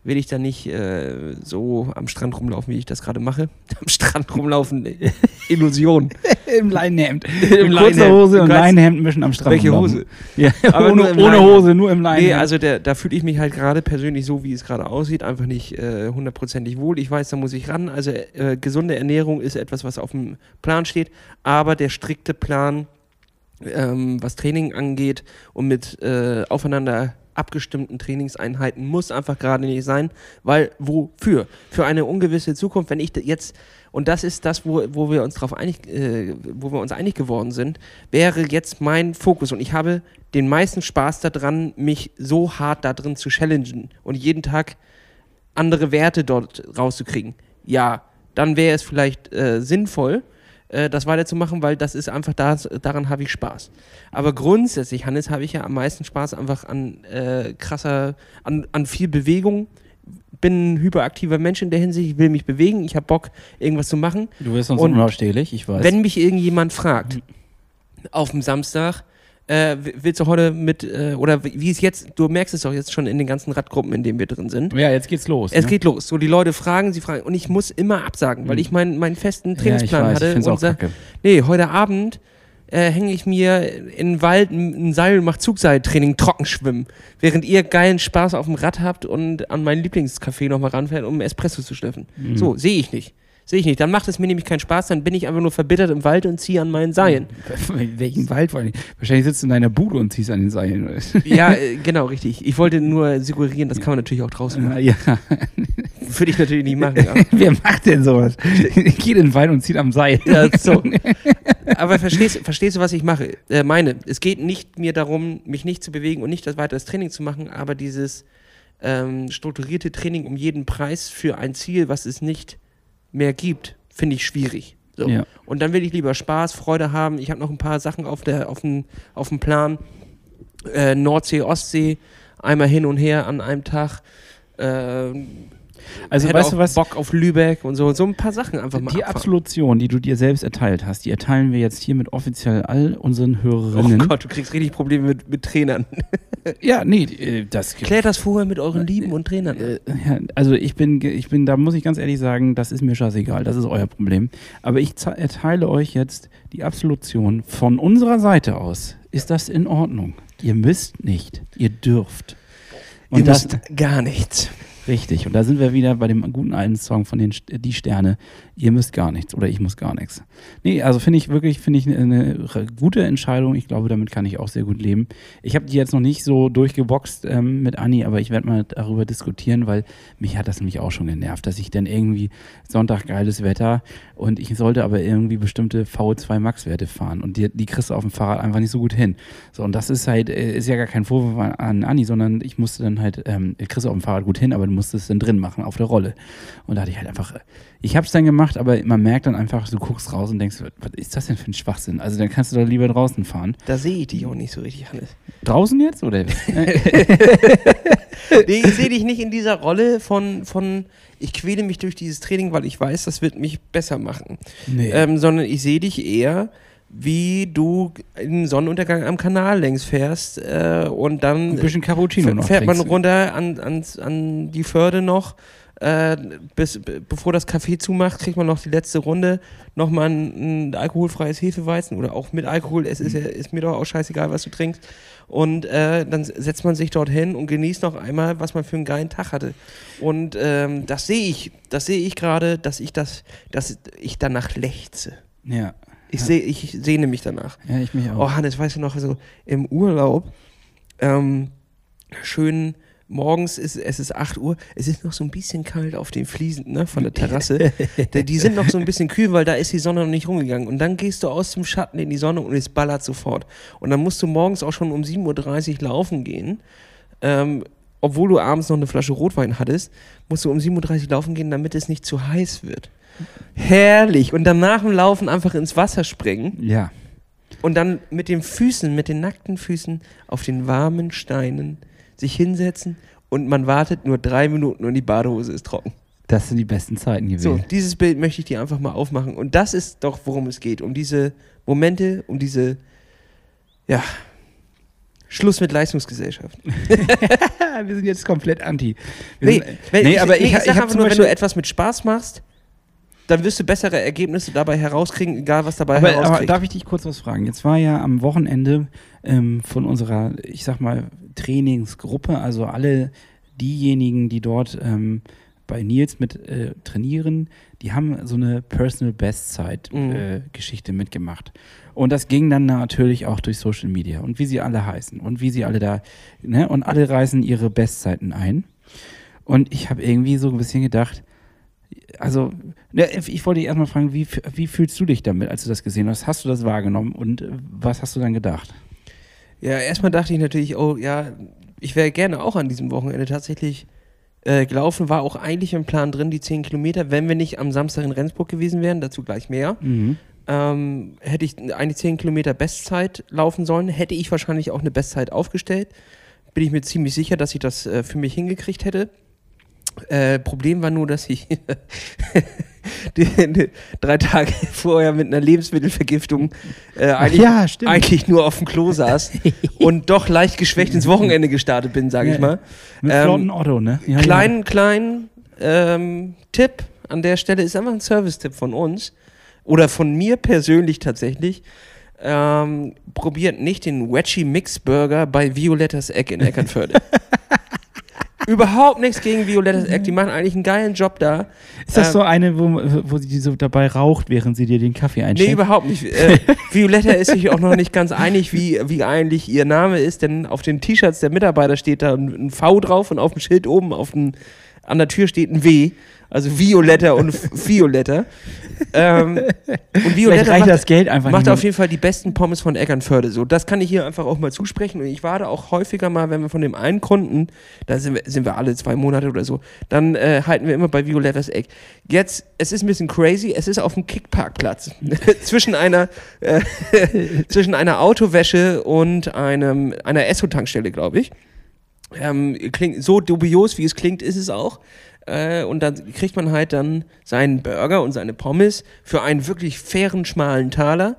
will ich dann nicht äh, so am Strand rumlaufen, wie ich das gerade mache. [LAUGHS] Am Strand rumlaufen, äh, Illusion. [LAUGHS] Im Leinenhemd. Im Im kurzer Leinenhemd. Hose und Leinenhemd mischen am Strand. Welche rumlaufen. Hose? [LAUGHS] Ja, ohne, ohne Leinenhemd. Hose, nur im Leinenhemd. Nee, also der, da fühle ich mich halt gerade persönlich so, wie es gerade aussieht, einfach nicht äh, hundertprozentig wohl. Ich weiß, da muss ich ran. Also äh, gesunde Ernährung ist etwas, was auf dem Plan steht, aber der strikte Plan, ähm, was Training angeht und mit äh, aufeinander abgestimmten Trainingseinheiten muss einfach gerade nicht sein, weil wofür? Für eine ungewisse Zukunft, wenn ich jetzt und das ist das, wo, wo wir uns darauf einig, äh, wo wir uns einig geworden sind, wäre jetzt mein Fokus und ich habe den meisten Spaß daran, mich so hart da drin zu challengen und jeden Tag andere Werte dort rauszukriegen. Ja, dann wäre es vielleicht äh, sinnvoll, äh, das weiterzumachen, weil das ist einfach das, daran habe ich Spaß. Aber grundsätzlich, Hannes, habe ich ja am meisten Spaß einfach an äh, krasser, an, an viel Bewegung. Bin ein hyperaktiver Mensch in der Hinsicht, ich will mich bewegen, ich habe Bock, irgendwas zu machen. du wirst sonst und- unausstehlich, ich weiß. Wenn mich irgendjemand fragt, auf dem Samstag, äh, willst du heute mit, äh, oder wie es jetzt, du merkst es doch jetzt schon in den ganzen Radgruppen, in denen wir drin sind. ja, jetzt geht's los. Es ne? geht los. So, die Leute fragen, sie fragen. Und ich muss immer absagen, weil Mhm. ich meinen meinen festen ja, ich Trainingsplan weiß, ich hatte. find's und sag, nee, heute Abend äh, hänge ich mir in den Wald ein Seil und mache Zugseiltraining, Trockenschwimmen. Während ihr geilen Spaß auf dem Rad habt und an mein Lieblingscafé nochmal ranfährt, um Espresso zu schliffen. Mhm. So, sehe ich nicht. Sehe ich nicht. Dann macht es mir nämlich keinen Spaß, dann bin ich einfach nur verbittert im Wald und ziehe an meinen Seilen. [LAUGHS] In welchem Wald vor allem? Wahrscheinlich sitzt du in deiner Bude und ziehst an den Seilen. [LAUGHS] Ja, äh, genau, richtig. Ich wollte nur suggerieren, das kann man natürlich auch draußen machen. ja. [LAUGHS] Würde ich natürlich nicht machen. Wer macht denn sowas? Geht in den Wald und zieht am Seil. ja, so. aber verstehst, verstehst du, was ich mache? Äh, meine, es geht nicht mir darum, mich nicht zu bewegen und nicht das weiteres Training zu machen, aber dieses ähm, strukturierte Training um jeden Preis für ein Ziel, was es nicht mehr gibt, finde ich schwierig. So. Ja. Und dann will ich lieber Spaß, Freude haben. Ich habe noch ein paar Sachen auf, der, auf, dem, auf dem Plan. Äh, Nordsee, Ostsee, einmal hin und her an einem Tag. Ähm, Also weißt du was? Bock auf Lübeck und so. So ein paar Sachen einfach mal Die abfahren. Absolution, die du dir selbst erteilt hast, die erteilen wir jetzt hiermit offiziell all unseren Oh Hörerinnen. Gott, du kriegst richtig Probleme mit, mit Trainern. [LAUGHS] Ja, nee, äh, das Klärt das vorher mit euren Lieben und Trainern. Äh, ja, also ich bin, ich bin, da muss ich ganz ehrlich sagen, das ist mir scheißegal, das ist euer Problem. Aber ich erteile euch jetzt die Absolution von unserer Seite aus. Ist das in Ordnung? Ihr müsst nicht, ihr dürft. Und Ihr das, müsst gar nichts. Richtig. Und da sind wir wieder bei dem guten alten Song von den Die Sterne. Ihr müsst gar nichts oder ich muss gar nichts. Nee, also finde ich wirklich, finde ich eine, gute Entscheidung. Ich glaube, damit kann ich auch sehr gut leben. Ich habe die jetzt noch nicht so durchgeboxt ähm, mit Anni, aber ich werde mal darüber diskutieren, weil mich hat das nämlich auch schon genervt, dass ich dann irgendwie Sonntag geiles Wetter und ich sollte aber irgendwie bestimmte VO2 Max-Werte fahren und die, die kriegst du auf dem Fahrrad einfach nicht so gut hin. So, und das ist halt, äh, ist ja gar kein Vorwurf an, an Anni, sondern ich musste dann halt, ähm, kriegst du auf dem Fahrrad gut hin, aber du musst es dann drin machen, auf der Rolle. Und da hatte ich halt einfach, ich habe es dann gemacht, aber man merkt dann einfach, du guckst raus und denkst, was ist das denn für ein Schwachsinn? Also dann kannst du doch lieber draußen fahren. Da sehe ich dich auch nicht so richtig, Hannes. Draußen jetzt oder? [LAUGHS] [LAUGHS] Nee, ich sehe dich nicht in dieser Rolle von, von, ich quäle mich durch dieses Training, weil ich weiß, das wird mich besser machen. nee. Ähm, sondern ich sehe dich eher, wie du in Sonnenuntergang am Kanal längs fährst äh, und dann ein bisschen Cappuccino fährt, noch. fährt man runter an, ans- an die Förde noch. Äh, bis, be- bevor das Café zumacht, kriegt man noch die letzte Runde. Nochmal ein, ein alkoholfreies Hefeweizen oder auch mit Alkohol. Es ist, ja, ist mir doch auch scheißegal, was du trinkst. Und äh, dann setzt man sich dort hin und genießt noch einmal, was man für einen geilen Tag hatte. Und ähm, das sehe ich, das sehe ich gerade, dass ich das, dass ich danach lechze. Ja. Ich sehe, ich sehne mich danach. Ja, ich mich auch. Oh, Hannes, weißt du noch, also im Urlaub, ähm, schön morgens ist es ist 8 Uhr, es ist noch so ein bisschen kalt auf den Fliesen ne, von der Terrasse. [LAUGHS] Die- die sind noch so ein bisschen kühl, weil da ist die Sonne noch nicht rumgegangen. Und dann gehst du aus dem Schatten in die Sonne und es ballert sofort. Und dann musst du morgens auch schon um 7.30 Uhr laufen gehen. Ähm, obwohl du abends noch eine Flasche Rotwein hattest, musst du um 7.30 Uhr laufen gehen, damit es nicht zu heiß wird. Herrlich. Und dann nach dem Laufen einfach ins Wasser springen. ja. Und dann mit den Füßen, mit den nackten Füßen auf den warmen Steinen sich hinsetzen und man wartet nur drei Minuten und die Badehose ist trocken. Das sind die besten Zeiten So, gewesen. dieses Bild möchte ich dir einfach mal aufmachen. Und das ist doch, worum es geht. Um diese Momente, um diese, ja, Schluss mit Leistungsgesellschaft. [LAUGHS] wir sind jetzt komplett anti. Wir Nee, sind, wenn, nee, ich, aber nee, ich, ich ich, sag habe einfach zum nur, wenn Beispiel, du etwas mit Spaß machst, dann wirst du bessere Ergebnisse dabei herauskriegen, egal was dabei aber, aber darf ich dich kurz was fragen? Jetzt war ja am Wochenende ähm, von unserer, ich sag mal, Trainingsgruppe, also alle diejenigen, die dort ähm, bei Nils mit äh, trainieren, die haben so eine Personal Best Zeit Mhm. äh, Geschichte mitgemacht. Und das ging dann natürlich auch durch Social Media und wie sie alle heißen und wie sie alle da, ne, und alle reißen ihre Bestzeiten ein. Und ich habe irgendwie so ein bisschen gedacht, also, ne, ich wollte dich erstmal fragen, wie, wie fühlst du dich damit, als du das gesehen hast? Hast du das wahrgenommen und äh, was hast du dann gedacht? Ja, erstmal dachte ich natürlich, oh ja, ich wäre gerne auch an diesem Wochenende tatsächlich äh, gelaufen. War auch eigentlich im Plan drin, die 10 Kilometer. Wenn wir nicht am Samstag in Rendsburg gewesen wären, dazu gleich mehr, Mhm. ähm, hätte ich eine 10 Kilometer Bestzeit laufen sollen. Hätte ich wahrscheinlich auch eine Bestzeit aufgestellt. Bin ich mir ziemlich sicher, dass ich das äh, für mich hingekriegt hätte. Äh, Problem war nur, dass ich die, [LAUGHS] die, drei Tage vorher mit einer Lebensmittelvergiftung äh, eigentlich, ja, eigentlich nur auf dem Klo saß und doch leicht geschwächt ins Wochenende gestartet bin, sage ich Ja, mal. Mit ähm, Flotten Otto, ne? Ja, Kleinen, kleinen ähm, Tipp an der Stelle ist einfach ein Service-Tipp von uns oder von mir persönlich tatsächlich. Ähm, probiert nicht den Wedgie Mix Burger bei Violettas Eck in Eckernförde. [LAUGHS] Überhaupt nichts gegen Violettas Eck, die machen eigentlich einen geilen Job da. Ist das Ähm, so eine, wo, wo sie so dabei raucht, während sie dir den Kaffee Nee, einschenkt? überhaupt nicht. Äh, [LAUGHS] Violetta ist sich auch noch nicht ganz einig, wie, wie eigentlich ihr Name ist, denn auf den T-Shirts der Mitarbeiter steht da ein, ein V drauf und auf dem Schild oben auf dem, an der Tür steht ein W. Also Violetta und [LAUGHS] Violetta. Ähm, und Violetta reicht macht, das Geld einfach macht auf jeden Fall die besten Pommes von Eckernförde. So, das kann ich hier einfach auch mal zusprechen. Und ich warte auch häufiger mal, wenn wir von dem einen Kunden, da sind wir, sind wir alle zwei Monate oder so, dann äh, halten wir immer bei Violettas Eck. Jetzt, es ist ein bisschen crazy, es ist auf dem Kickparkplatz. [LAUGHS] zwischen einer äh, [LAUGHS] zwischen einer Autowäsche und einem, einer Esso-Tankstelle, glaube ich. Ähm, klingt, so dubios, wie es klingt, ist es auch. Äh, und dann kriegt man halt dann seinen Burger und seine Pommes für einen wirklich fairen, schmalen Taler.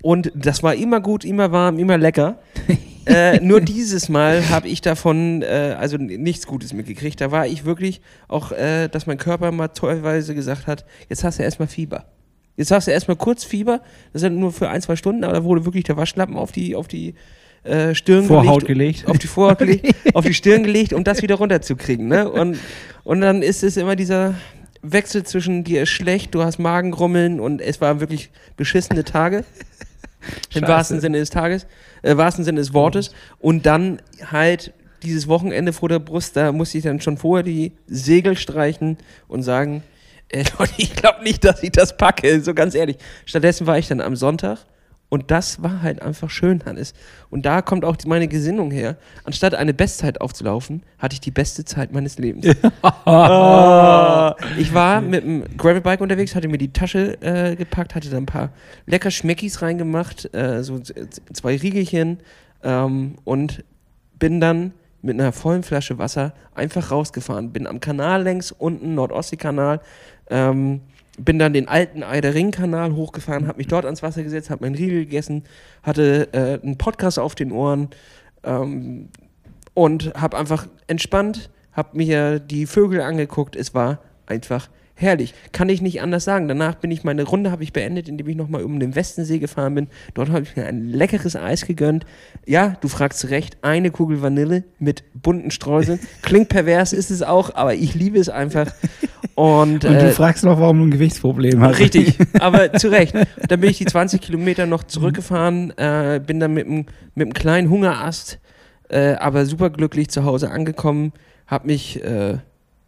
Und das war immer gut, immer warm, immer lecker. [LAUGHS] äh, nur dieses Mal habe ich davon äh, also nichts Gutes mitgekriegt. Da war ich wirklich auch, äh, dass mein Körper mal teilweise gesagt hat, jetzt hast du erstmal Fieber. Jetzt hast du erstmal kurz Fieber, das ist ja nur für ein, zwei Stunden, aber da wurde wirklich der Waschlappen auf die, auf die äh, Stirn Vorhaut gelegt. auf die Vorhaut gelegt, [LAUGHS] auf die Stirn gelegt, um das wieder runterzukriegen. Ne? Und, und dann ist es immer dieser Wechsel zwischen dir ist schlecht, du hast Magengrummeln und es waren wirklich beschissene Tage. [LAUGHS] Im wahrsten Sinne des Tages, äh, wahrsten Sinne des Wortes. Und dann halt dieses Wochenende vor der Brust, da musste ich dann schon vorher die Segel streichen und sagen, äh, [LAUGHS] ich glaube nicht, dass ich das packe, so ganz ehrlich. Stattdessen war ich dann am Sonntag und das war halt einfach schön, Hannes. Und da kommt auch meine Gesinnung her. Anstatt eine Bestzeit aufzulaufen, hatte ich die beste Zeit meines Lebens. [LAUGHS] Ich war mit dem Gravelbike unterwegs, hatte mir die Tasche äh, gepackt, hatte da ein paar lecker Schmeckis reingemacht, äh, so zwei Riegelchen ähm, und bin dann mit einer vollen Flasche Wasser einfach rausgefahren. Bin am Kanal längs unten, Nordostseekanal, ähm, bin dann den alten Eider-Ring-Kanal hochgefahren, habe mich dort ans Wasser gesetzt, habe meinen Riegel gegessen, hatte äh, einen Podcast auf den Ohren ähm, und habe einfach entspannt, habe mir die Vögel angeguckt. Es war einfach herrlich. Kann ich nicht anders sagen. Danach bin ich meine Runde habe ich beendet, indem ich nochmal um den Westensee gefahren bin. Dort habe ich mir ein leckeres Eis gegönnt. Ja, du fragst Recht, eine Kugel Vanille mit bunten Streuseln. Klingt pervers, ist es auch, aber ich liebe es einfach. Und, Und du äh, fragst noch, warum du ein Gewichtsproblem hast. Richtig, [LAUGHS] aber zu Recht. Dann bin ich die 20 Kilometer noch zurückgefahren, äh, bin dann mit einem mit einem kleinen Hungerast, äh, aber superglücklich zu Hause angekommen, habe mich äh,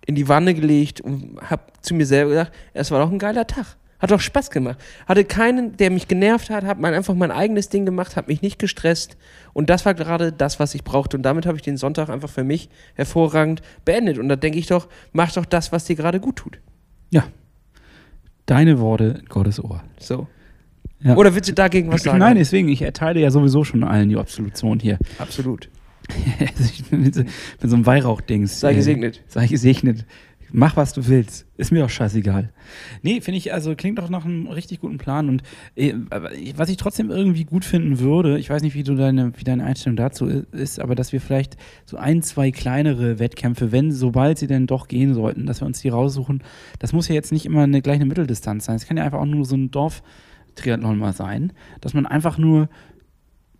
in die Wanne gelegt und habe zu mir selber gedacht, es war doch ein geiler Tag. Hat doch Spaß gemacht. Hatte keinen, der mich genervt hat, habe einfach mein eigenes Ding gemacht, habe mich nicht gestresst. Und das war gerade das, was ich brauchte. Und damit habe ich den Sonntag einfach für mich hervorragend beendet. Und da denke ich doch, mach doch das, was dir gerade gut tut. Ja. Deine Worte in Gottes Ohr. So. Ja. Oder willst du dagegen was sagen? Nein, deswegen, ich erteile ja sowieso schon allen die Absolution hier. Absolut. [LAUGHS] Ich bin mit so, so einem Weihrauchdings. Sei äh, gesegnet. Sei gesegnet. Mach, was du willst. Ist mir doch scheißegal. Nee, finde ich, also klingt doch nach einem richtig guten Plan. Und äh, was ich trotzdem irgendwie gut finden würde, ich weiß nicht, wie du deine, wie deine Einstellung dazu ist, aber dass wir vielleicht so ein, zwei kleinere Wettkämpfe, wenn, sobald sie denn doch gehen sollten, dass wir uns die raussuchen. Das muss ja jetzt nicht immer eine gleiche Mitteldistanz sein. Es kann ja einfach auch nur so ein Dorf-Triathlon mal sein, dass man einfach nur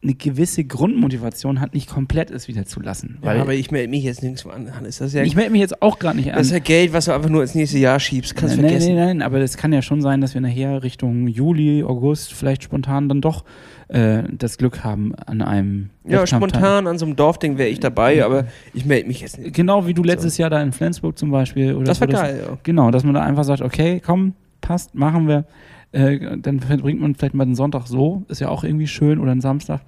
eine gewisse Grundmotivation hat, nicht komplett es wieder zu lassen. Ja, aber ich melde mich jetzt nirgendwo an, Hannes. Das ja, ich melde mich jetzt auch gerade nicht an. das ist ja Geld, was du einfach nur ins nächste Jahr schiebst. Kannst nein, vergessen. nein, nein, aber es kann ja schon sein, dass wir nachher Richtung Juli, August vielleicht spontan dann doch äh, das Glück haben an einem Ja, spontan an so einem Dorfding wäre ich dabei, aber ich melde mich jetzt nicht. Genau wie du letztes Jahr da in Flensburg zum Beispiel. Oder Das war so, geil, ja. Genau, dass man da einfach sagt, okay, komm, passt, machen wir. Äh, dann verbringt man vielleicht mal den Sonntag so, ist ja auch irgendwie schön, oder einen Samstag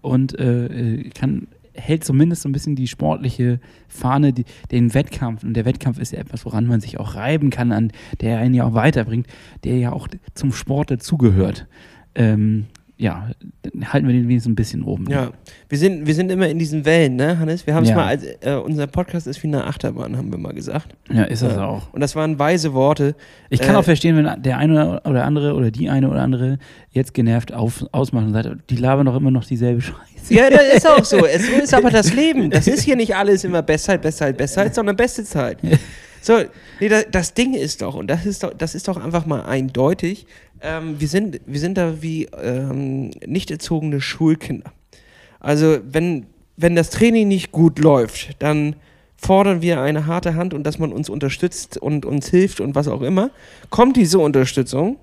und äh, äh, kann hält zumindest so ein bisschen die sportliche Fahne, die, den Wettkampf. Und der Wettkampf ist ja etwas, woran man sich auch reiben kann, an der einen ja auch weiterbringt, der ja auch zum Sport dazugehört. Ähm, ja, halten wir den wenigstens ein bisschen oben. Ja, wir sind, wir sind immer in diesen Wellen, ne, Hannes? Wir haben es Ja. mal, als, äh, unser Podcast ist wie eine Achterbahn, haben wir mal gesagt. ja ist das Ja. auch. Und das waren weise Worte. Ich kann Äh, auch verstehen, wenn der eine oder andere oder die eine oder andere jetzt genervt auf, ausmacht und sagt, die labern doch immer noch dieselbe Scheiße. Ja, das ist auch so. [LAUGHS] Es ist aber das Leben. Das ist hier nicht alles immer Bestzeit, Bestzeit, Bestzeit, sondern beste Zeit. So, nee, das, das Ding ist doch, und das ist doch, das ist doch einfach mal eindeutig, ähm, wir, sind, wir sind da wie ähm, nicht erzogene Schulkinder. Also, wenn, wenn das Training nicht gut läuft, dann fordern wir eine harte Hand und dass man uns unterstützt und uns hilft und was auch immer. Kommt diese Unterstützung,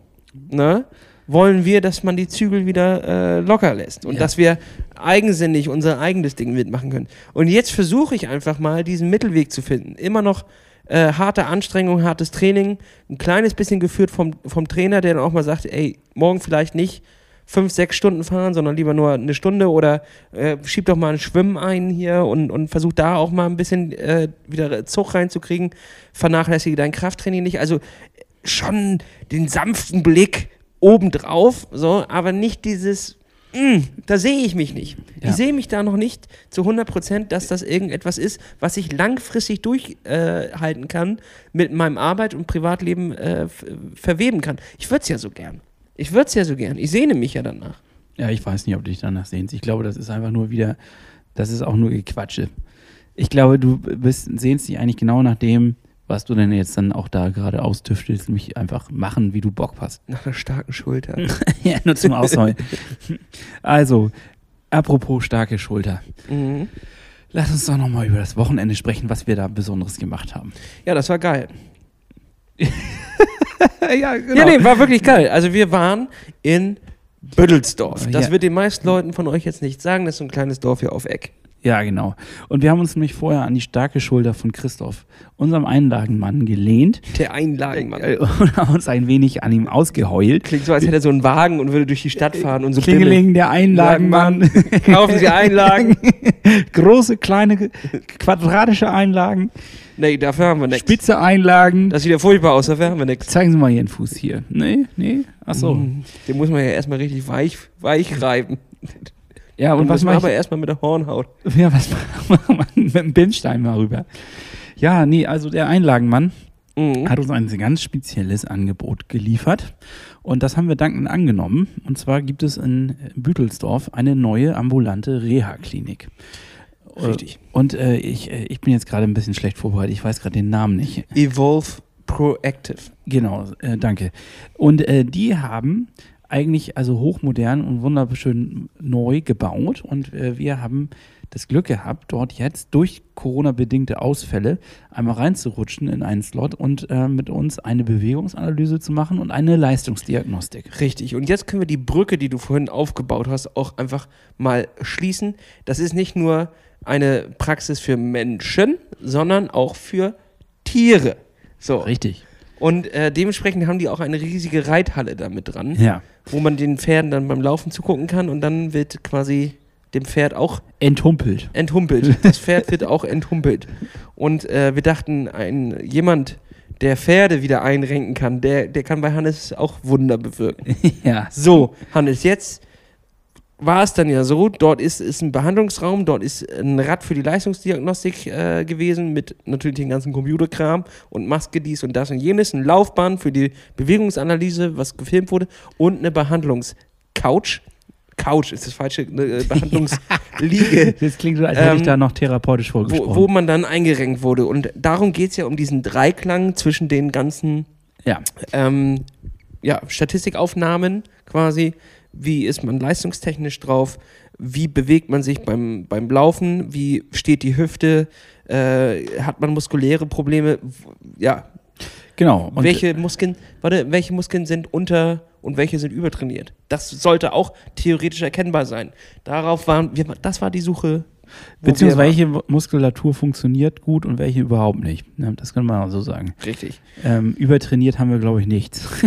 ne, wollen wir, dass man die Zügel wieder äh, locker lässt und Ja. dass wir eigensinnig unser eigenes Ding mitmachen können. Und jetzt versuche ich einfach mal, diesen Mittelweg zu finden. Immer noch äh, harte Anstrengung, hartes Training, ein kleines bisschen geführt vom, vom Trainer, der dann auch mal sagt, ey, morgen vielleicht nicht fünf, sechs Stunden fahren, sondern lieber nur eine Stunde oder äh, schieb doch mal ein Schwimmen ein hier und, und versuch da auch mal ein bisschen äh, wieder Zug reinzukriegen. Vernachlässige dein Krafttraining nicht. Also schon den sanften Blick obendrauf, so, aber nicht dieses, "Mm, da sehe ich mich nicht. Ja. Ich sehe mich da noch nicht zu 100 Prozent, dass das irgendetwas ist, was ich langfristig durchhalten äh, kann, mit meinem Arbeit und Privatleben äh, verweben kann. Ich würde es ja so gern. Ich würde es ja so gern. Ich sehne mich ja danach. Ja, ich weiß nicht, ob du dich danach sehnst. Ich glaube, das ist einfach nur wieder, das ist auch nur Gequatsche. Ich glaube, du bist, sehnst dich eigentlich genau nach dem, was du denn jetzt dann auch da gerade austüftelst, nämlich einfach machen, wie du Bock hast. Nach einer starken Schulter. [LAUGHS] ja, nur zum Ausheulen. also, Apropos starke Schulter. Mhm. Lass uns doch nochmal über das Wochenende sprechen, was wir da Besonderes gemacht haben. Ja, das war geil. [LAUGHS] ja, genau. Ja, nee, war wirklich geil. Also wir waren in Büttelsdorf. Das Ja. wird den meisten Leuten von euch jetzt nicht sagen. Das ist so ein kleines Dorf hier auf Eck. Ja, genau. Und wir haben uns nämlich vorher an die starke Schulter von Christoph, unserem Einlagenmann, gelehnt Der Einlagenmann. äh, und haben uns ein wenig an ihm ausgeheult. Klingt so, als hätte er so einen Wagen und würde durch die Stadt fahren und so. Klingeling, der Einlagenmann. [LAUGHS] Kaufen Sie Einlagen? [LAUGHS] Große, kleine, quadratische Einlagen, Nee, dafür haben wir nichts. spitze Einlagen. Das sieht ja furchtbar aus, dafür haben wir nichts. Zeigen Sie mal Ihren Fuß hier. Nee, nee. Ach so. Mm, Den muss man ja erstmal richtig weich, weich reiben. Ja, und, Und was das machen mache wir erstmal mit der Hornhaut. [LAUGHS] Ja, was [LAUGHS] machen wir mit dem Bimstein mal rüber? Ja, nee, also der Einlagenmann Mhm. hat uns ein ganz spezielles Angebot geliefert. Und das haben wir dankend angenommen. Und zwar gibt es in Büdelsdorf eine neue ambulante Reha-Klinik. Äh, Richtig. Und äh, ich, äh, ich bin jetzt gerade ein bisschen schlecht vorbereitet. Ich weiß gerade den Namen nicht. Evolve Proactive. Genau, äh, danke. Und äh, die haben eigentlich also hochmodern und wunderschön neu gebaut. Und äh, wir haben das Glück gehabt, dort jetzt durch Corona-bedingte Ausfälle einmal reinzurutschen in einen Slot und äh, mit uns eine Bewegungsanalyse zu machen und eine Leistungsdiagnostik. Richtig. Und jetzt können wir die Brücke, die du vorhin aufgebaut hast, auch einfach mal schließen. Das ist nicht nur eine Praxis für Menschen, sondern auch für Tiere. So. Richtig. Und äh, dementsprechend haben die auch eine riesige Reithalle da mit dran, Ja. wo man den Pferden dann beim Laufen zugucken kann und dann wird quasi dem Pferd auch Enthumpelt. enthumpelt. [LAUGHS] Das Pferd wird auch enthumpelt. Und äh, wir dachten, ein jemand, der Pferde wieder einrenken kann, der, der kann bei Hannes auch Wunder bewirken. [LAUGHS] ja. So, Hannes, jetzt war es dann ja so, dort ist, ist ein Behandlungsraum, dort ist ein Rad für die Leistungsdiagnostik äh, gewesen mit natürlich den ganzen Computerkram und Maske dies und das und jenes, ein Laufband für die Bewegungsanalyse, was gefilmt wurde und eine Behandlungscouch. Couch ist das falsche, eine äh, [LAUGHS] Behandlungsliege, Das klingt so, als hätte ich Ähm, da noch therapeutisch vorgesprochen. wo, wo man dann eingerenkt wurde. Und darum geht es ja um diesen Dreiklang zwischen den ganzen ja. ähm, ja, Statistikaufnahmen quasi. Wie ist man leistungstechnisch drauf? Wie bewegt man sich beim, beim Laufen? Wie steht die Hüfte? Äh, hat man muskuläre Probleme? Ja, Genau. Und welche Muskeln, warte, welche Muskeln sind unter und welche sind übertrainiert? Das sollte auch theoretisch erkennbar sein. Darauf waren wir, das war die Suche. Beziehungsweise welche Muskulatur funktioniert gut und welche überhaupt nicht. Das kann man auch so sagen. Richtig. Ähm, übertrainiert haben wir, glaube ich, nichts. [LAUGHS]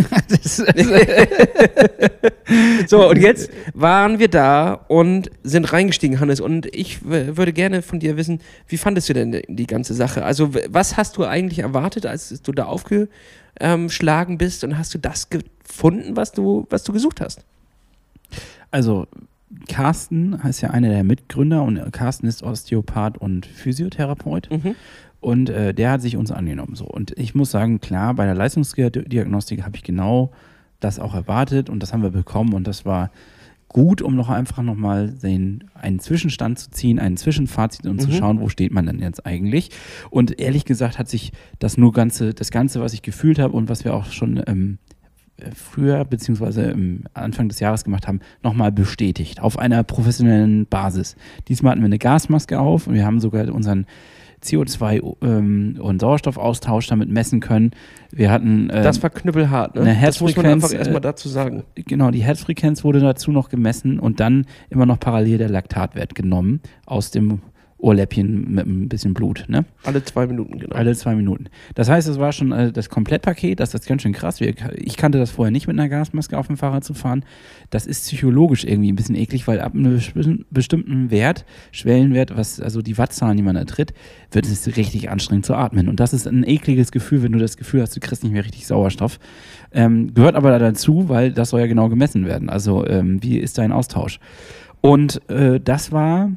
So, und jetzt waren wir da und sind reingestiegen, Hannes. Und ich würde gerne von dir wissen, wie fandest du denn die ganze Sache? Also, was hast du eigentlich erwartet, als du da aufgeschlagen bist? Und hast du das gefunden, was du, was du gesucht hast? also, Carsten heißt ja einer der Mitgründer und Carsten ist Osteopath und Physiotherapeut. Mhm. Und äh, der hat sich uns angenommen. So. Und ich muss sagen, klar, bei der Leistungsdiagnostik habe ich genau das auch erwartet und das haben wir bekommen und das war gut, um noch einfach nochmal den, einen Zwischenstand zu ziehen, ein Zwischenfazit und zu Mhm. schauen, wo steht man denn jetzt eigentlich. Und ehrlich gesagt hat sich das nur Ganze, das Ganze, was ich gefühlt habe und was wir auch schon ähm, äh, früher beziehungsweise im Anfang des Jahres gemacht haben, nochmal bestätigt auf einer professionellen Basis. Diesmal hatten wir eine Gasmaske auf und wir haben sogar unseren CO2 ähm, und Sauerstoffaustausch damit messen können. Wir hatten äh, Das war knüppelhart, ne? eine das muss man Herzfrequenz, einfach erstmal äh, dazu sagen. genau die Herzfrequenz wurde dazu noch gemessen und dann immer noch parallel der Laktatwert genommen aus dem Ohrläppchen mit ein bisschen Blut. Ne? Alle zwei Minuten, genau. Alle zwei Minuten. Das heißt, es war schon äh, das Komplettpaket, das ist ganz schön krass. Wir, ich kannte das vorher nicht mit einer Gasmaske auf dem Fahrrad zu fahren. Das ist psychologisch irgendwie ein bisschen eklig, weil ab einem besti- bestimmten Wert, Schwellenwert, was also die Wattzahlen, die man da tritt, wird es richtig anstrengend zu atmen. Und das ist ein ekliges Gefühl, wenn du das Gefühl hast, du kriegst nicht mehr richtig Sauerstoff. Ähm, gehört aber dazu, weil das soll ja genau gemessen werden. Also ähm, wie ist dein Austausch? Und äh, das war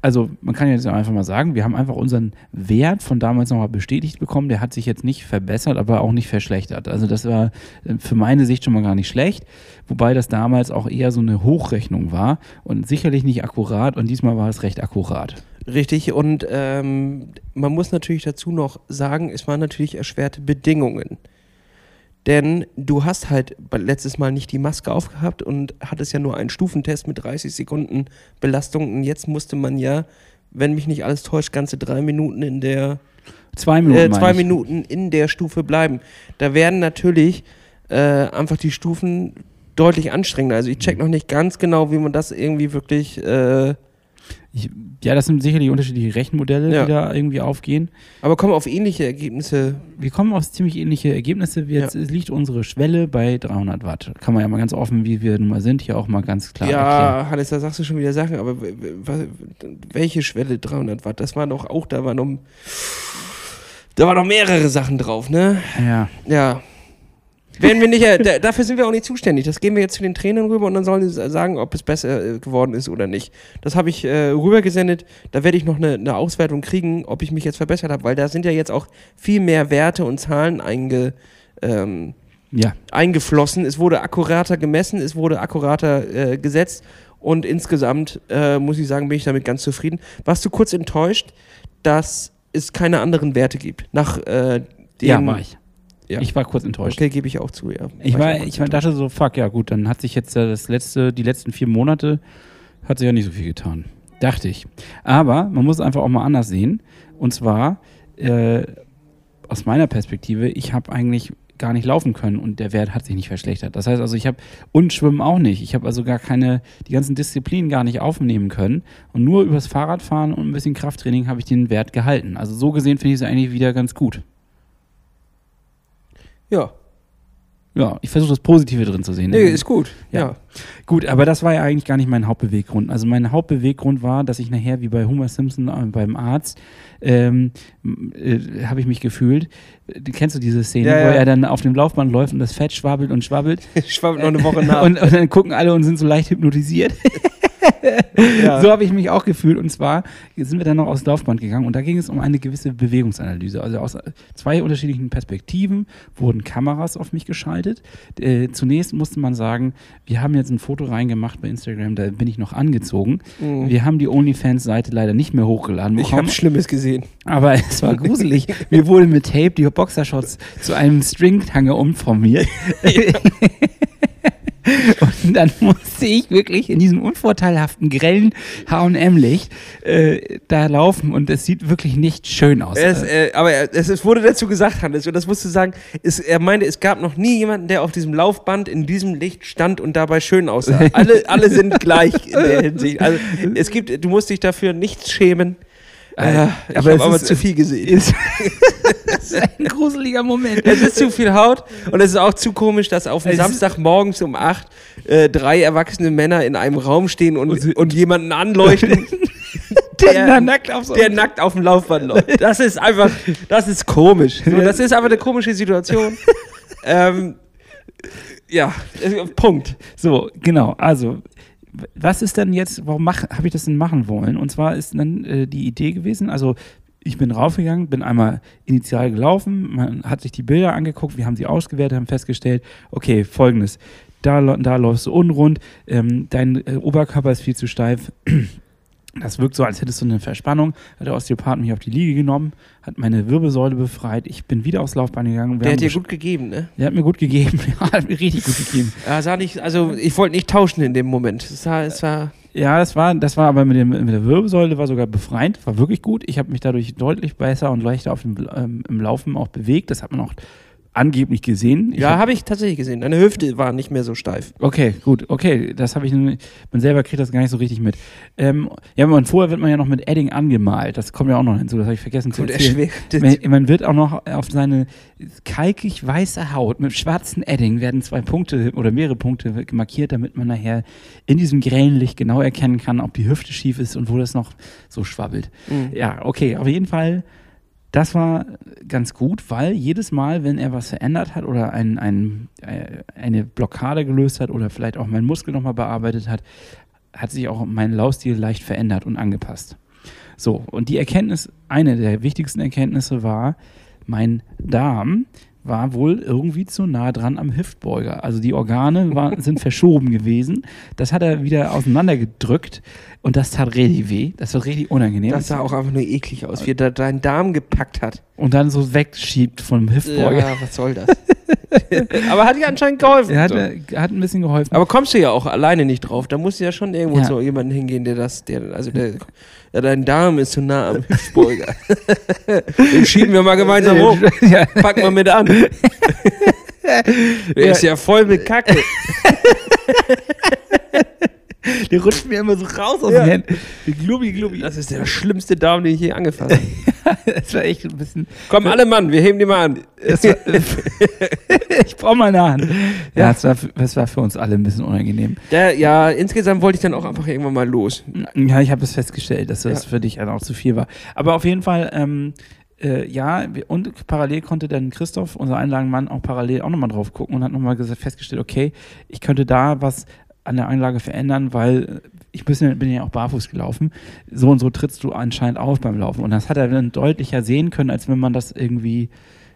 also man kann jetzt einfach mal sagen, wir haben einfach unseren Wert von damals nochmal bestätigt bekommen. Der hat sich jetzt nicht verbessert, aber auch nicht verschlechtert. Also das war äh, für meine Sicht schon mal gar nicht schlecht, wobei das damals auch eher so eine Hochrechnung war und sicherlich nicht akkurat und diesmal war es recht akkurat. Richtig, und ähm, man muss natürlich dazu noch sagen, es waren natürlich erschwerte Bedingungen. Denn du hast halt letztes Mal nicht die Maske aufgehabt und hattest ja nur einen Stufentest mit 30 Sekunden Belastung. Und jetzt musste man ja, wenn mich nicht alles täuscht, ganze drei Minuten in der Zwei Minuten. äh, zwei. Minuten in der Stufe bleiben. Da werden natürlich äh, einfach die Stufen deutlich anstrengender. Also ich check noch nicht ganz genau, wie man das irgendwie wirklich. Äh, Ich, ja, das sind sicherlich unterschiedliche Rechenmodelle, Ja. die da irgendwie aufgehen. aber kommen auf ähnliche Ergebnisse. Wir kommen auf ziemlich ähnliche Ergebnisse. Jetzt liegt unsere Schwelle bei 300 Watt. Kann man ja mal ganz offen, wie wir nun mal sind, hier auch mal ganz klar erklären. ja, Hannes, da sagst du schon wieder Sachen, aber welche Schwelle 300 Watt? Das war doch auch, da war noch, da waren noch mehrere Sachen drauf, ne? Ja. Ja. Werden wir nicht, äh, da, dafür sind wir auch nicht zuständig. Das geben wir jetzt zu den Trainern rüber und dann sollen sie sagen, ob es besser äh, geworden ist oder nicht. Das habe ich äh, rübergesendet. Da werde ich noch eine, eine Auswertung kriegen, ob ich mich jetzt verbessert habe, weil da sind ja jetzt auch viel mehr Werte und Zahlen einge, ähm, Ja. eingeflossen. Es wurde akkurater gemessen, es wurde akkurater äh, gesetzt und insgesamt äh, muss ich sagen, bin ich damit ganz zufrieden. Warst du kurz enttäuscht, dass es keine anderen Werte gibt? Nach äh, den, ja, war ich. Ja. Ich war kurz enttäuscht. Okay, gebe ich auch zu, ja. Ich war, ich war, dachte so, fuck, ja gut, dann hat sich jetzt das letzte, die letzten vier Monate hat sich ja nicht so viel getan. Dachte ich. Aber man muss einfach auch mal anders sehen. Und zwar, äh, aus meiner Perspektive, ich habe eigentlich gar nicht laufen können und der Wert hat sich nicht verschlechtert. Das heißt also, ich habe und Schwimmen auch nicht. Ich habe also gar keine, die ganzen Disziplinen gar nicht aufnehmen können. Und nur übers Fahrradfahren und ein bisschen Krafttraining habe ich den Wert gehalten. Also so gesehen finde ich es eigentlich wieder ganz gut. Ja, Ja, ich versuche das Positive drin zu sehen. nee, ist gut. Ja. Ja. Gut, aber das war ja eigentlich gar nicht mein Hauptbeweggrund. Also mein Hauptbeweggrund war, dass ich nachher wie bei Homer Simpson äh, beim Arzt ähm, äh, habe ich mich gefühlt. Äh, Kennst du diese Szene, Ja, wo ja. er dann auf dem Laufband läuft und das Fett schwabbelt und schwabbelt [LAUGHS] schwamm noch eine Woche nach. und, und dann gucken alle und sind so leicht hypnotisiert. [LAUGHS] [LAUGHS] ja. So habe ich mich auch gefühlt. Und zwar sind wir dann noch aufs Laufband gegangen und da ging es um eine gewisse Bewegungsanalyse. Also aus zwei unterschiedlichen Perspektiven wurden Kameras auf mich geschaltet. Äh, zunächst musste man sagen, wir haben jetzt ein Foto reingemacht bei Instagram, da bin ich noch angezogen. Mhm. Wir haben die OnlyFans-Seite leider nicht mehr hochgeladen ich bekommen. habe Schlimmes gesehen. Aber es war [LAUGHS] gruselig. Mir wurde mit Tape die Boxershorts zu einem Stringtanger umformiert. [LAUGHS] Und dann [LAUGHS] musste ich wirklich in diesem unvorteilhaften, grellen H&M-Licht äh, da laufen und es sieht wirklich nicht schön aus. Es, äh, aber er- es, es wurde dazu gesagt, Hannes, und das musst du sagen, es, er meinte, es gab noch nie jemanden, der auf diesem Laufband in diesem Licht stand und dabei schön aussah. [LAUGHS] Alle, alle sind gleich in der [LAUGHS] Hinsicht. Also es gibt, du musst dich dafür nicht schämen. Äh, ich aber habe aber zu viel gesehen. ist, [LAUGHS] ist ein gruseliger Moment. Es ist zu viel Haut und es ist auch zu komisch, dass auf dem Samstag morgens um 8 äh, drei erwachsene Männer in einem Raum stehen und, Und und jemanden anleuchten, [LAUGHS] Der, der, nackt auf so der nackt auf dem Laufband [LAUGHS] läuft. Das ist einfach, das ist komisch. So, das ist aber eine komische Situation. ähm, ja, äh, Punkt. So, genau. Also, was ist denn jetzt, warum habe ich das denn machen wollen? Und zwar ist dann äh, die Idee gewesen, also ich bin raufgegangen, bin einmal initial gelaufen, man hat sich die Bilder angeguckt, wir haben sie ausgewertet, haben festgestellt, okay, folgendes, da, da läufst du unrund, ähm, dein äh, Oberkörper ist viel zu steif. Das wirkt so, als hättest du eine Verspannung. Hat der Osteopath mich auf die Liege genommen, hat meine Wirbelsäule befreit. Ich bin wieder aufs Laufband gegangen. Wir Der hat dir gut gegeben, ne? der hat mir gut gegeben. [LAUGHS] Ja, hat mir richtig gut gegeben. Er sah nicht, also ich wollte nicht tauschen in dem Moment. Es war, es war Ja, das war, das war aber mit, dem, mit der Wirbelsäule war sogar befreiend, war wirklich gut. Ich habe mich dadurch deutlich besser und leichter auf dem, ähm, im Laufen auch bewegt. Das hat man auch angeblich gesehen. Ich ja, hab, habe ich tatsächlich gesehen. Deine Hüfte war nicht mehr so steif. okay, gut, okay, das habe ich, nun- man selber kriegt das gar nicht so richtig mit. Ähm, ja, man, vorher wird man ja noch mit Edding angemalt. Das kommt ja auch noch hinzu. Das habe ich vergessen zu Gut erzählen. erschwert. Man, man wird auch noch auf seine kalkig weiße Haut mit schwarzen Edding werden zwei Punkte oder mehrere Punkte markiert, damit man nachher in diesem grellen Licht genau erkennen kann, ob die Hüfte schief ist und wo das noch so schwabbelt. Mhm. Ja, okay, auf jeden Fall, das war ganz gut, weil jedes Mal, wenn er was verändert hat oder ein, ein, äh, eine Blockade gelöst hat oder vielleicht auch meinen Muskel nochmal bearbeitet hat, hat sich auch mein Laufstil leicht verändert und angepasst. So, und die Erkenntnis, eine der wichtigsten Erkenntnisse war, mein Darm war wohl irgendwie zu nah dran am Hüftbeuger. Also die Organe war, [LAUGHS] sind verschoben gewesen. Das hat er wieder auseinandergedrückt und das tat richtig weh. Das war richtig unangenehm. Das sah auch einfach nur eklig aus, wie er da deinen Darm gepackt hat. und dann so wegschiebt vom Hüftbeuger. Ja, was soll das? [LAUGHS] [LAUGHS] Aber hat dir anscheinend geholfen. Er hat, äh, hat ein bisschen geholfen. Aber kommst du ja auch alleine nicht drauf. Da musst du ja schon irgendwo Ja. zu jemandem hingehen, der das, der, also der, ja, dein Darm ist zu nah am Hüftbeuger. [LAUGHS] Den schieben wir mal gemeinsam hoch. ja. Pack mal mit an. [LAUGHS] Der ist ja voll mit Kacke. Der rutscht mir immer so raus aus Ja. den Händen. Glubbi, glubbi. Das ist der schlimmste Darm, den ich je angefasst habe. [LAUGHS] Das war echt ein bisschen. Komm, alle Mann, wir heben die mal an. [LAUGHS] Ich brauch mal eine Hand. Ja, das war, für- das war für uns alle ein bisschen unangenehm. Der, ja, insgesamt wollte ich dann auch einfach irgendwann mal los. Ja, ich habe es festgestellt, dass das Ja. für dich dann auch zu viel war. Aber auf jeden Fall, ähm, äh, ja, und parallel konnte dann Christoph, unser Einlagenmann, auch parallel auch nochmal drauf gucken und hat nochmal festgestellt, okay, ich könnte da was an der Einlage verändern, weil ich bin, bin ja auch barfuß gelaufen. So und so trittst du anscheinend auf beim Laufen. Und das hat er dann deutlicher sehen können, als wenn man das irgendwie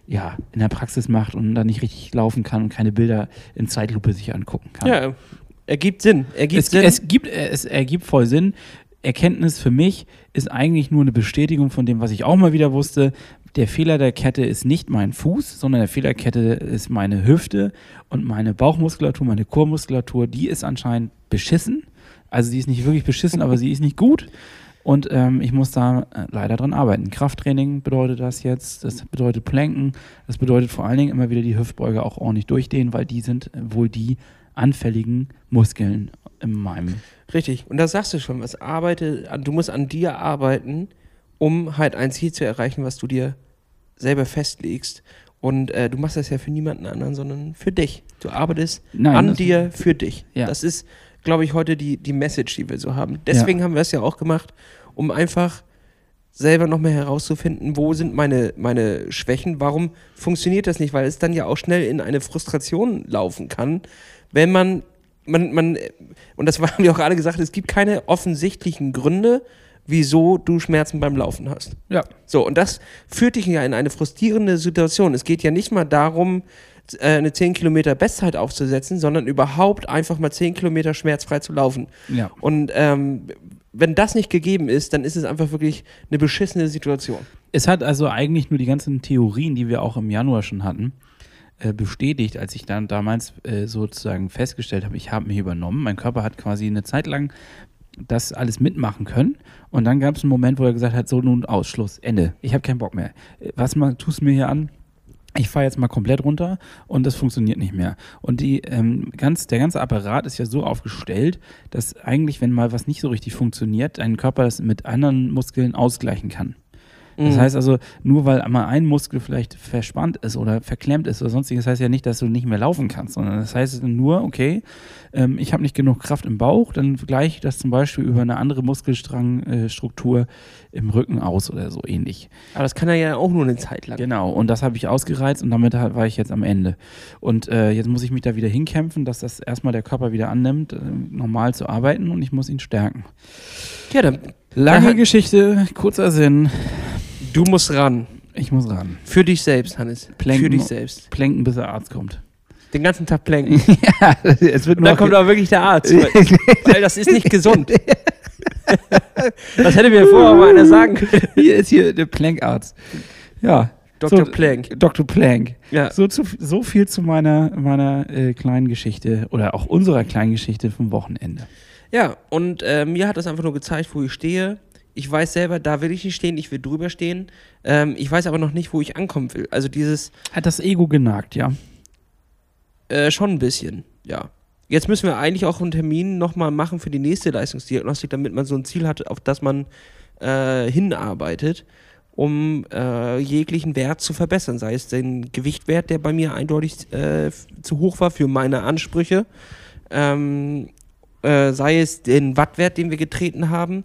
ja, in der Praxis macht und dann nicht richtig laufen kann und keine Bilder in Zeitlupe sich angucken kann. Ja, ergibt Sinn. Ergibt Es, Sinn. es, gibt, es ergibt voll Sinn. Erkenntnis für mich ist eigentlich nur eine Bestätigung von dem, was ich auch mal wieder wusste. Der Fehler der Kette ist nicht mein Fuß, sondern der Fehler der Kette ist meine Hüfte und meine Bauchmuskulatur, meine Chormuskulatur. Die ist anscheinend beschissen. Also sie ist nicht wirklich beschissen, aber sie ist nicht gut. Und ähm, ich muss da äh, leider dran arbeiten. Krafttraining bedeutet das jetzt, das bedeutet Planken, das bedeutet vor allen Dingen immer wieder die Hüftbeuge auch ordentlich durchdehnen, weil die sind wohl die anfälligen Muskeln in meinem. Richtig. Und da sagst du schon, was arbeite, du musst an dir arbeiten, um halt ein Ziel zu erreichen, was du dir selber festlegst. Und äh, du machst das ja für niemanden anderen, sondern für dich. Du arbeitest Nein, an dir für dich. Ja. Das ist, glaube ich, heute die, die Message, die wir so haben. Deswegen haben wir es ja auch gemacht, um einfach selber noch mehr herauszufinden, wo sind meine, meine Schwächen, warum funktioniert das nicht, weil es dann ja auch schnell in eine Frustration laufen kann, wenn man, man, man, und das [LAUGHS] haben wir auch alle gesagt, es gibt keine offensichtlichen Gründe, wieso du Schmerzen beim Laufen hast. Ja. So, und das führt dich ja in eine frustrierende Situation. Es geht ja nicht mal darum, äh, eine 10 Kilometer Bestzeit aufzusetzen, sondern überhaupt einfach mal 10 Kilometer schmerzfrei zu laufen. Ja. Und ähm, wenn das nicht gegeben ist, dann ist es einfach wirklich eine beschissene Situation. Es hat also eigentlich nur die ganzen Theorien, die wir auch im Januar schon hatten, äh, bestätigt, als ich dann damals äh, sozusagen festgestellt habe, ich habe mich übernommen. Mein Körper hat quasi eine Zeit lang das alles mitmachen können. Und dann gab es einen Moment, wo er gesagt hat, so nun Ausschluss, Ende. Ich habe keinen Bock mehr. Was mal, tust mir hier an? Ich fahre jetzt mal komplett runter und das funktioniert nicht mehr. Und die, ähm, ganz, der ganze Apparat ist ja so aufgestellt, dass eigentlich, wenn mal was nicht so richtig funktioniert, dein Körper das mit anderen Muskeln ausgleichen kann. Das Mhm. heißt also, nur weil einmal ein Muskel vielleicht verspannt ist oder verklemmt ist oder sonstiges, heißt ja nicht, dass du nicht mehr laufen kannst, sondern das heißt nur, okay, ähm, ich habe nicht genug Kraft im Bauch, dann gleiche ich das zum Beispiel über eine andere Muskelstrangstruktur im Rücken aus oder so ähnlich. Aber das kann er ja auch nur eine Zeit lang. Genau, und das habe ich ausgereizt und damit halt war ich jetzt am Ende. Und äh, jetzt muss ich mich da wieder hinkämpfen, dass das erstmal der Körper wieder annimmt, äh, normal zu arbeiten und ich muss ihn stärken. Ja, dann, Lange. Geschichte, kurzer Sinn. Du musst ran. Ich muss ran. Für dich selbst, Hannes. Planken. Für dich selbst. Plänken, bis der Arzt kommt. Den ganzen Tag planken. [LAUGHS] ja, es wird Und dann kommt aber wirklich der Arzt. [LAUGHS] Weil, weil das ist nicht gesund. [LAUGHS] Das hätte mir vorher mal einer sagen können. Hier ist hier der Plankarzt. Ja. Dr. So, Plank. Dr. Plank. Ja. So, zu, so viel zu meiner, meiner äh, kleinen Geschichte oder auch unserer kleinen Geschichte vom Wochenende. Ja, und äh, mir hat das einfach nur gezeigt, wo ich stehe. Ich weiß selber, da will ich nicht stehen, ich will drüber stehen. Ähm, ich weiß aber noch nicht, wo ich ankommen will. Also dieses Hat das Ego genagt, ja. äh, schon ein bisschen, ja. Jetzt müssen wir eigentlich auch einen Termin nochmal machen für die nächste Leistungsdiagnostik, damit man so ein Ziel hat, auf das man äh, hinarbeitet, um äh, jeglichen Wert zu verbessern. Sei es den Gewichtwert, der bei mir eindeutig äh, zu hoch war für meine Ansprüche, ähm, äh, sei es den Wattwert, den wir getreten haben.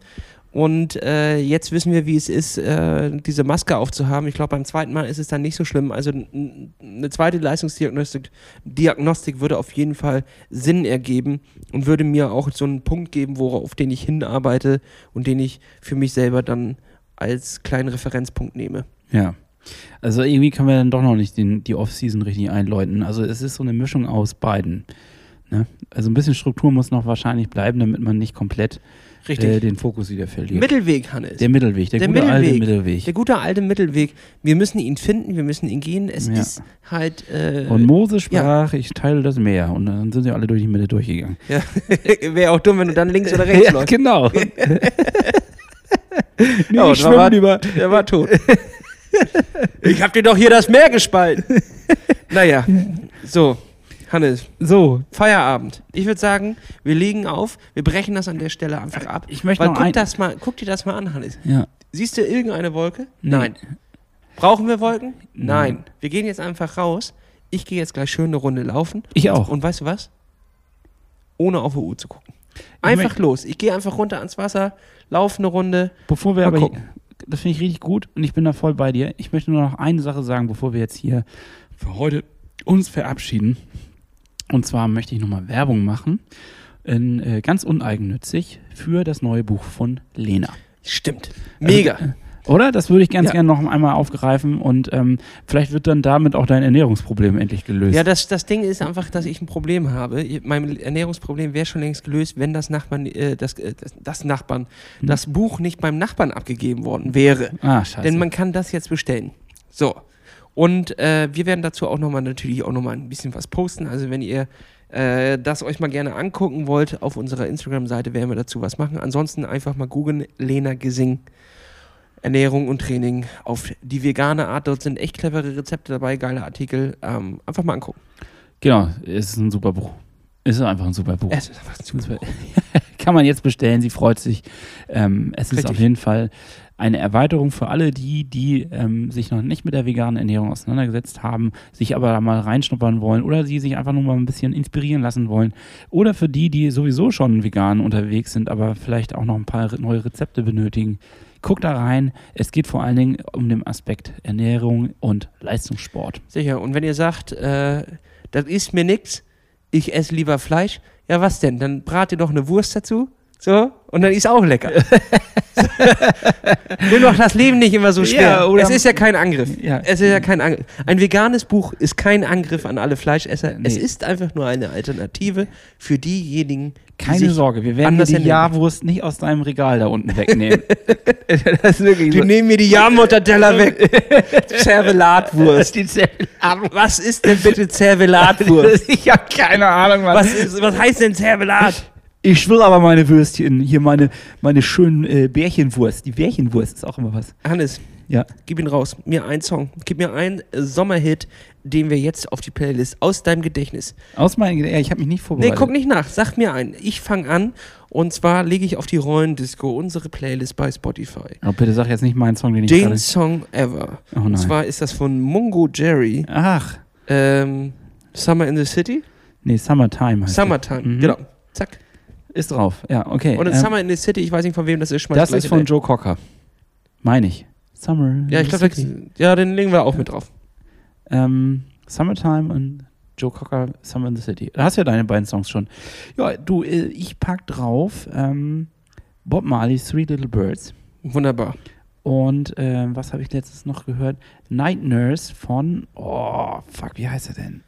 Und äh, jetzt wissen wir, wie es ist, äh, diese Maske aufzuhaben. Ich glaube, beim zweiten Mal ist es dann nicht so schlimm. Also eine zweite Leistungsdiagnostik Diagnostik würde auf jeden Fall Sinn ergeben und würde mir auch so einen Punkt geben, worauf den ich hinarbeite und den ich für mich selber dann als kleinen Referenzpunkt nehme. Ja. Also irgendwie können wir dann doch noch nicht den, die Off-Season richtig einläuten. Also es ist so eine Mischung aus beiden. Ne? Also ein bisschen Struktur muss noch wahrscheinlich bleiben, damit man nicht komplett Richtig. äh, den Fokus wieder verliert. Mittelweg, Hannes. der Mittelweg, der, Der gute alte Mittelweg. Mittelweg. Der gute alte Mittelweg. Wir müssen ihn finden, wir müssen ihn gehen. Es Ja. ist halt. Äh, Und Mose sprach, ich teile das Meer. Und dann sind sie alle durch die Mitte durchgegangen. ja. [LAUGHS] Wäre auch dumm, wenn du dann links oder rechts [LAUGHS] läufst. genau. [LAUGHS] nee, Ja, ich und war- über. Der war tot. ich hab dir doch hier das Meer gespalten. naja, so, Hannes, So, Feierabend. Ich würde sagen, wir legen auf, wir brechen das an der Stelle einfach ab. ich möchte Weil noch guck, ein... das mal, guck dir das mal an, Hannes. Ja. Siehst du irgendeine Wolke? Nee. Nein. Brauchen wir Wolken? Nein. Nein. Wir gehen jetzt einfach raus. Ich gehe jetzt gleich schön eine Runde laufen. Ich auch. Und weißt du was? Ohne auf die Uhr zu gucken. Einfach möchte- los. Ich gehe einfach runter ans Wasser, laufe eine Runde. Bevor wir Mal aber, gucken. das finde ich richtig gut und ich bin da voll bei dir. Ich möchte nur noch eine Sache sagen, bevor wir jetzt hier für heute uns verabschieden. Und zwar möchte ich nochmal Werbung machen, in, äh, ganz uneigennützig, für das neue Buch von Lena. Stimmt. Mega. Also, äh, oder? Das würde ich ganz Ja. gerne noch einmal aufgreifen und ähm, vielleicht wird dann damit auch dein Ernährungsproblem endlich gelöst. Ja, das, das Ding ist einfach, dass ich ein Problem habe. Mein Ernährungsproblem wäre schon längst gelöst, wenn das Nachbarn, äh, das, äh, das, das Nachbarn, Hm. das Buch nicht beim Nachbarn abgegeben worden wäre. ah, scheiße. Denn man kann das jetzt bestellen. So. Und äh, wir werden dazu auch nochmal natürlich auch nochmal ein bisschen was posten. Also wenn ihr äh, das euch mal gerne angucken wollt, auf unserer Instagram-Seite werden wir dazu was machen. Ansonsten einfach mal googeln, Lena Gesing. Ernährung und Training auf die vegane Art. Dort sind echt clevere Rezepte dabei, geile Artikel. Ähm, einfach mal angucken. genau, es ist ein super Buch. Es ist einfach ein super Buch. Es ist einfach super. [LAUGHS] Kann man jetzt bestellen, sie freut sich. Ähm, es ist Richtig. auf jeden Fall eine Erweiterung für alle die, die ähm, sich noch nicht mit der veganen Ernährung auseinandergesetzt haben, sich aber da mal reinschnuppern wollen oder die sich einfach nur mal ein bisschen inspirieren lassen wollen. Oder für die, die sowieso schon vegan unterwegs sind, aber vielleicht auch noch ein paar neue Rezepte benötigen. Guckt da rein. Es geht vor allen Dingen um den Aspekt Ernährung und Leistungssport. Sicher. Und wenn ihr sagt, äh, das ist mir nix, ich esse lieber Fleisch, ja was denn? Dann brat ihr doch eine Wurst dazu. So, und dann ist auch lecker. [LAUGHS] Nimm doch das Leben nicht immer so schwer. Ja, es ist ja kein Angriff. Ja. Es ist ja kein Angriff. Ein veganes Buch ist kein Angriff an alle Fleischesser. Nee. Es ist einfach nur eine Alternative für diejenigen, die Keine Sorge, wir werden die. Jahrwurst nicht aus deinem Regal da unten wegnehmen. [LAUGHS] das ist wirklich Die nehmen mir die Jahrmutterteller weg. [LAUGHS] Zervelatwurst. die Zervelat. Was ist denn bitte Zervelatwurst? ich habe keine Ahnung, Mann. Was, ist, was heißt denn Zervelat? Ich will aber meine Würstchen, hier meine, meine schönen äh, Bärchenwurst. Die Bärchenwurst ist auch immer was. Hannes, Ja. gib ihn raus. Mir einen Song. Gib mir einen äh, Sommerhit, den wir jetzt auf die Playlist aus deinem Gedächtnis. Aus meinem ja, ich habe mich nicht Nee, vorbereitet. guck nicht nach. Sag mir einen. Ich fange an. Und zwar lege ich auf die Rollendisco unsere Playlist bei Spotify. Oh, bitte sag jetzt nicht meinen Song, den ich Den. Song Ever. Oh Und nein. zwar ist das von Mungo Jerry. Ach, Ähm, Summer in the City? nee, Summertime heißt Summertime. Mhm. Genau. Zack. Ist drauf, ja, okay. Und in ähm, Summer in the City, ich weiß nicht von wem das ist. schmeiß das gleich ist von. Joe Cocker. Meine ich. Summer. Ja, ich glaube, ja, den legen wir auch mit drauf. Ähm, Summertime und Joe Cocker, Summer in the City. Da hast du ja deine beiden Songs schon. Ja, du, äh, ich pack drauf ähm, Bob Marley's Three Little Birds. Wunderbar. Und ähm, was habe ich letztens noch gehört? Night Nurse von, oh, fuck, wie heißt er denn?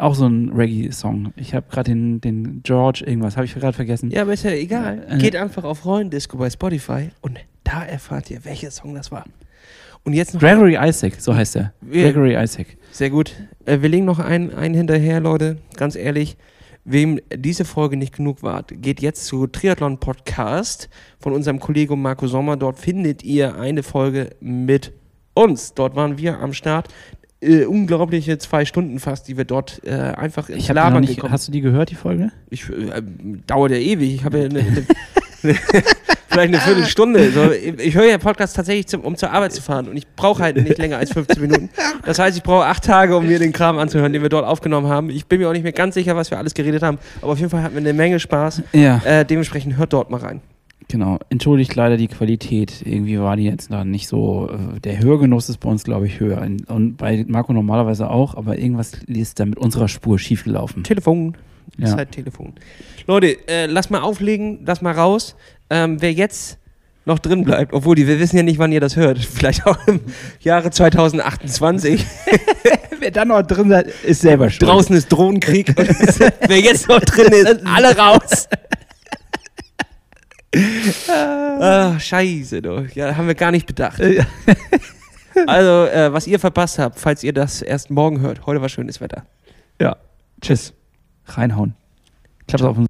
Auch so ein Reggae-Song. Ich habe gerade den, den George irgendwas, habe ich gerade vergessen. Ja, aber ist ja egal. Äh, Geht einfach auf Rollendisco bei Spotify und da erfahrt ihr, welcher Song das war. Und jetzt noch. Gregory Isaac, so heißt er. Wir- Gregory Isaac. Sehr gut. Äh, wir legen noch einen, einen hinterher, Leute. Ganz ehrlich. Wem diese Folge nicht genug war, geht jetzt zu Triathlon Podcast von unserem Kollegen Marco Sommer. Dort findet ihr eine Folge mit uns. Dort waren wir am Start. Äh, unglaubliche zwei Stunden fast, die wir dort äh, einfach ins Ich Labern nicht, gekommen hast du die gehört, die Folge? Ich, äh, dauert ja ewig. Ich habe ja eine, eine, eine, [LAUGHS] vielleicht eine Viertelstunde. So, ich höre ja Podcasts tatsächlich, zum, um zur Arbeit zu fahren. Und ich brauche halt nicht länger als 15 Minuten. Das heißt, ich brauche acht Tage, um mir den Kram anzuhören, den wir dort aufgenommen haben. Ich bin mir auch nicht mehr ganz sicher, was wir alles geredet haben. Aber auf jeden Fall hatten wir eine Menge Spaß. Ja. Äh, dementsprechend hört dort mal rein. Genau. Entschuldigt leider die Qualität. Irgendwie war die jetzt da nicht so. Äh, der Hörgenuss ist bei uns, glaube ich, höher. Und bei Marco normalerweise auch, aber irgendwas ist da mit unserer Spur schiefgelaufen. Telefon. Ja. Zeit Telefon. Leute, äh, lass mal auflegen, lass mal raus. Ähm, wer jetzt noch drin bleibt. Obwohl, die, wir wissen ja nicht, wann ihr das hört. [LAUGHS] Vielleicht auch im Jahre 2028. [LAUGHS] Wer da noch drin ist, ist selber schuld. Draußen ist Drohnenkrieg. [LAUGHS] Wer jetzt noch drin ist, alle raus. Ah, scheiße, du. Ja, haben wir gar nicht bedacht. [LAUGHS] Also, äh, was ihr verpasst habt, falls ihr das erst morgen hört. Heute war schönes Wetter. Ja. Tschüss. Reinhauen. Klapp's auf den